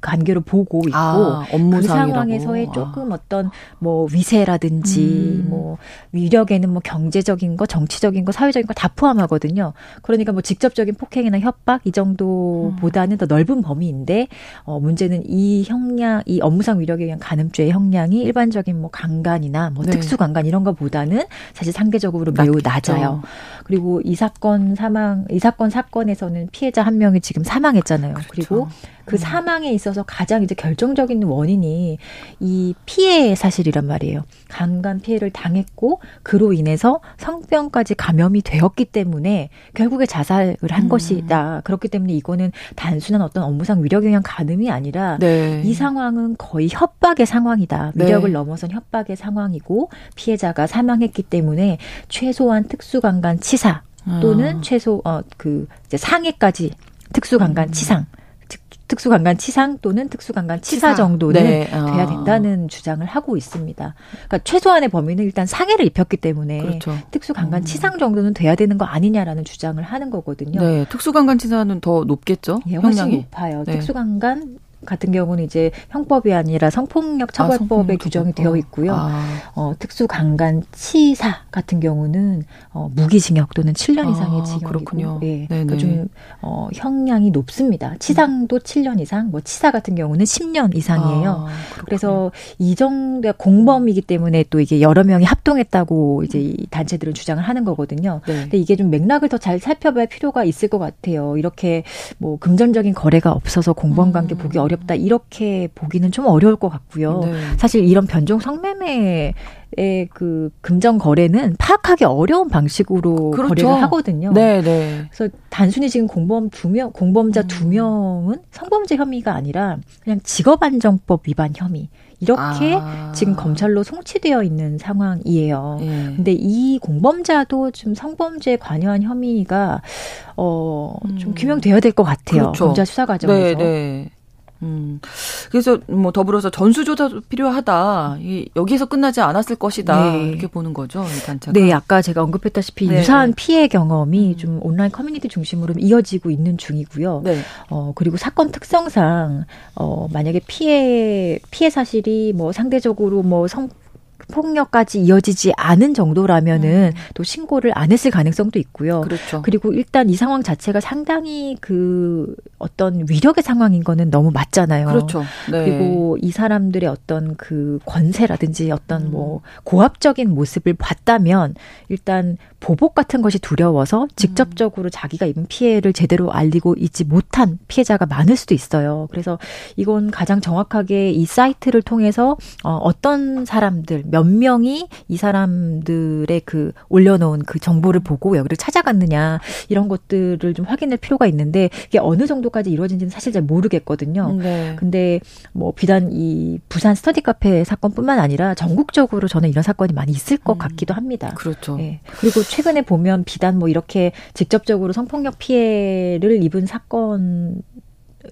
관계로 보고 있고 아, 그 상황에서의 아. 조금 어떤 뭐 위세라든지 음. 뭐 위력에는 뭐 경제적인 거, 정치적인 거, 사회적인 거 다 포함하거든요. 그러니까 뭐 직접적인 폭행이나 협박 이 정도보다는 음. 더 넓은 범위인데 어 문제는 이 형량, 이 업무상 위력에 의한 간음죄의 형량이 일반적인 뭐 강간이나 뭐 네. 특수 강간 이런 거보다는 사실 상대적으로 매우 낮죠. 낮아요. 그리고 이 사건 사망, 이 사건 사건에서는 피해자 한 명이 지금 사망했잖아요. 그렇죠. 그리고 그 음. 사망에 있어서 가장 이제 결정적인 원인이 이 피해 사실이란 말이에요. 강간 피해를 당했고 그로 인해서 성병까지 감염이 되었기 때문에 결국에 자살을 한 음. 것이다. 그렇기 때문에 이거는 단순한 어떤 업무상 위력 영향 가늠이 아니라 네. 이 상황은 거의 협박의 상황이다. 네. 위력을 네. 넘어선 협박의 상황이고 피해자가 사망했기 때문에 최소한 특수강간 치사 또는 아. 최소 어 그 이제 상해까지 특수강간 치상 특수강간 치상 또는 특수강간 치사 치사. 정도는 네. 돼야 아. 된다는 주장을 하고 있습니다. 그러니까 최소한의 범위는 일단 상해를 입혔기 때문에 그렇죠. 특수강간치상 음. 정도는 돼야 되는 거 아니냐라는 주장을 하는 거거든요. 네, 특수강간 치사는 더 높겠죠. 예, 훨씬 형량이. 높아요. 네. 특수강간 같은 경우는 이제 형법이 아니라 성폭력 처벌법에 아, 규정이 되어 있고요. 아. 어, 특수 강간 치사 같은 경우는 어, 무기징역 또는 7년 아, 이상의 징역이고, 그렇군요. 예, 그러니까 좀 어, 형량이 높습니다. 치상도 음. 7년 이상, 뭐 치사 같은 경우는 10년 이상이에요. 아, 그래서 이 정도 공범이기 때문에 또 이게 여러 명이 합동했다고 이제 이 단체들은 주장을 하는 거거든요. 네. 근데 이게 좀 맥락을 더 잘 살펴봐야 필요가 있을 것 같아요. 이렇게 뭐 금전적인 거래가 없어서 공범 관계 음. 보기 어렵 어렵다 이렇게 보기는 좀 어려울 것 같고요. 네. 사실 이런 변종 성매매 의그 금전 거래는 파악하기 어려운 방식으로 그렇죠. 거래를 하거든요. 네, 네. 그래서 단순히 지금 공범 두 명, 공범자 음. 두 명은 성범죄 혐의가 아니라 그냥 직업안정법 위반 혐의 이렇게 아. 지금 검찰로 송치되어 있는 상황이에요. 예. 근데 이 공범자도 좀 성범죄에 관여한 혐의가 어좀 음. 규명되어야 될 것 같아요. 그렇죠. 검찰 수사 과정에서. 네, 네. 음. 그래서 뭐 더불어서 전수조사도 필요하다. 이 여기에서 끝나지 않았을 것이다. 네. 이렇게 보는 거죠, 이 단체가. 네, 아까 제가 언급했다시피 네. 유사한 피해 경험이 음. 좀 온라인 커뮤니티 중심으로 이어지고 있는 중이고요. 네. 어, 그리고 사건 특성상 어, 만약에 피해 피해 사실이 뭐 상대적으로 뭐 성 폭력까지 이어지지 않은 정도라면은 음. 또 신고를 안 했을 가능성도 있고요. 그렇죠. 그리고 일단 이 상황 자체가 상당히 그 어떤 위력의 상황인 거는 너무 맞잖아요. 그렇죠. 네. 그리고 이 사람들의 어떤 그 권세라든지 어떤 음. 뭐 고압적인 모습을 봤다면 일단 보복 같은 것이 두려워서 직접적으로 음. 자기가 입은 피해를 제대로 알리고 있지 못한 피해자가 많을 수도 있어요. 그래서 이건 가장 정확하게 이 사이트를 통해서 어, 어떤 사람들 몇 명이 이 사람들의 그 올려놓은 그 정보를 보고 여기를 찾아갔느냐 이런 것들을 좀 확인할 필요가 있는데 이게 어느 정도까지 이루어진지는 사실 잘 모르겠거든요. 네. 근데 뭐 비단 이 부산 스터디 카페 사건뿐만 아니라 전국적으로 저는 이런 사건이 많이 있을 것 음. 같기도 합니다. 그렇죠. 네. 그리고 최근에 보면 비단 뭐 이렇게 직접적으로 성폭력 피해를 입은 사건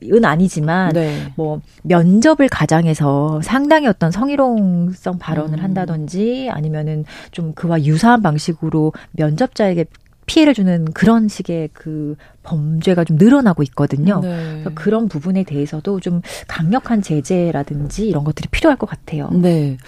은 아니지만 네. 뭐 면접을 가장해서 상당히 어떤 성희롱성 발언을 음. 한다든지 아니면은 좀 그와 유사한 방식으로 면접자에게 피해를 주는 그런 식의 그 범죄가 좀 늘어나고 있거든요. 네. 그래서 그런 부분에 대해서도 좀 강력한 제재라든지 이런 것들이 필요할 것 같아요. 네.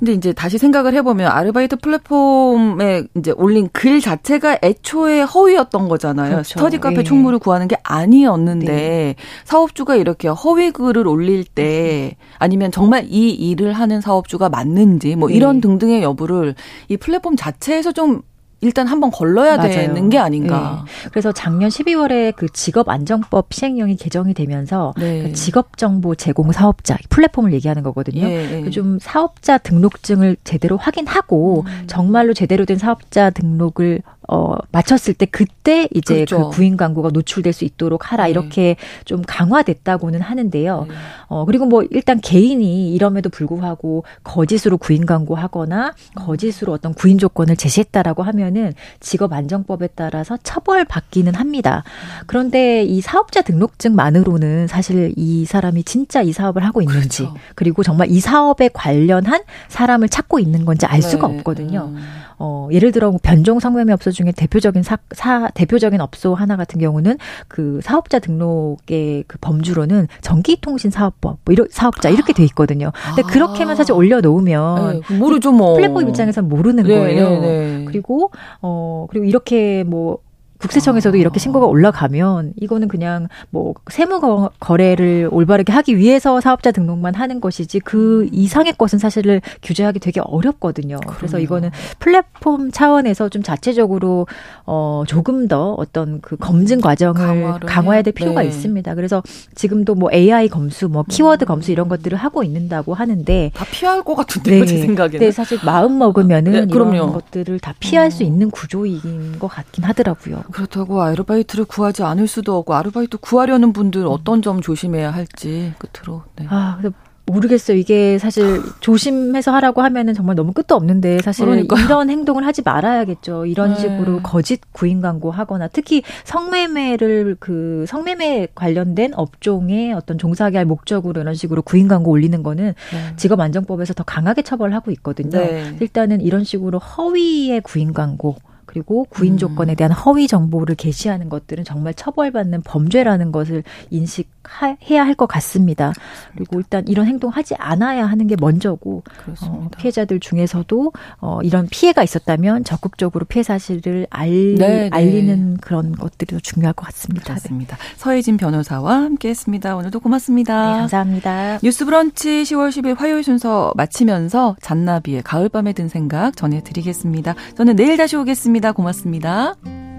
근데 이제 다시 생각을 해보면 아르바이트 플랫폼에 이제 올린 글 자체가 애초에 허위였던 거잖아요. 그렇죠. 스터디 카페 예. 총무를 구하는 게 아니었는데 네. 사업주가 이렇게 허위 글을 올릴 때 아니면 정말 이 일을 하는 사업주가 맞는지 뭐 이런 네. 등등의 여부를 이 플랫폼 자체에서 좀 일단 한번 걸러야 맞아요. 되는 게 아닌가. 네. 그래서 작년 12월에 그 직업 안정법 시행령이 개정이 되면서 네. 그 직업 정보 제공 사업자 플랫폼을 얘기하는 거거든요. 네. 그좀 사업자 등록증을 제대로 확인하고 음. 정말로 제대로 된 사업자 등록을 어, 마쳤을 때 그때 이제 그렇죠. 그 구인 광고가 노출될 수 있도록 하라 네. 이렇게 좀 강화됐다고는 하는데요. 네. 어, 그리고 뭐 일단 개인이 이럼에도 불구하고 거짓으로 구인 광고하거나 거짓으로 어떤 구인 조건을 제시했다라고 하면 은 직업 안정법에 따라서 처벌 받기는 합니다. 그런데 이 사업자 등록증만으로는 사실 이 사람이 진짜 이 사업을 하고 있는지 그렇죠. 그리고 정말 이 사업에 관련한 사람을 찾고 있는 건지 알 수가 네. 없거든요. 음. 어, 예를 들어 뭐 변종 성매매 업소 중에 대표적인 사, 사 대표적인 업소 하나 같은 경우는 그 사업자 등록의 그 범주로는 전기통신 사업법 뭐 이런 사업자 이렇게 돼 있거든요. 근데 아. 그렇게만 사실 올려 놓으면 네, 모르죠 뭐 플랫폼 입장에서 모르는 네, 거예요. 네, 네. 그리고 어 그리고 이렇게 뭐 국세청에서도 이렇게 신고가 올라가면 이거는 그냥 뭐 세무 거래를 올바르게 하기 위해서 사업자 등록만 하는 것이지 그 음. 이상의 것은 사실을 규제하기 되게 어렵거든요. 그럼요. 그래서 이거는 플랫폼 차원에서 좀 자체적으로 어 조금 더 어떤 그 검증 과정을 강화해야 될 필요가 네. 있습니다. 그래서 지금도 뭐 AI 검수, 뭐 키워드 검수 이런 것들을 하고 있는다고 하는데 다 피할 것 같은데요, 네. 제 생각에는. 네, 사실 마음 먹으면은 네, 이런 것들을 다 피할 음. 수 있는 구조인 것 같긴 하더라고요. 그렇다고 아르바이트를 구하지 않을 수도 없고 아르바이트 구하려는 분들 어떤 점 조심해야 할지 끝으로. 네. 아, 모르겠어요. 이게 사실 조심해서 하라고 하면은 정말 너무 끝도 없는데 사실 그러니까요. 이런 행동을 하지 말아야겠죠. 이런 네. 식으로 거짓 구인 광고 하거나 특히 성매매를 그 성매매 관련된 업종의 어떤 종사하게 할 목적으로 이런 식으로 구인 광고 올리는 거는 네. 직업 안정법에서 더 강하게 처벌하고 있거든요. 네. 일단은 이런 식으로 허위의 구인 광고 그리고 구인 음. 조건에 대한 허위 정보를 게시하는 것들은 정말 처벌받는 범죄라는 것을 인식 해야 할 것 같습니다. 그리고 일단 이런 행동 하지 않아야 하는 게 먼저고 어, 피해자들 중에서도 어, 이런 피해가 있었다면 적극적으로 피해 사실을 알, 네, 네. 알리는 그런 것들이 더 중요할 것 같습니다. 맞습니다. 네. 서혜진 변호사와 함께했습니다. 오늘도 고맙습니다. 네, 감사합니다. 뉴스브런치 10월 10일 화요일 순서 마치면서 잔나비의 가을밤에 든 생각 전해드리겠습니다. 저는 내일 다시 오겠습니다. 고맙습니다.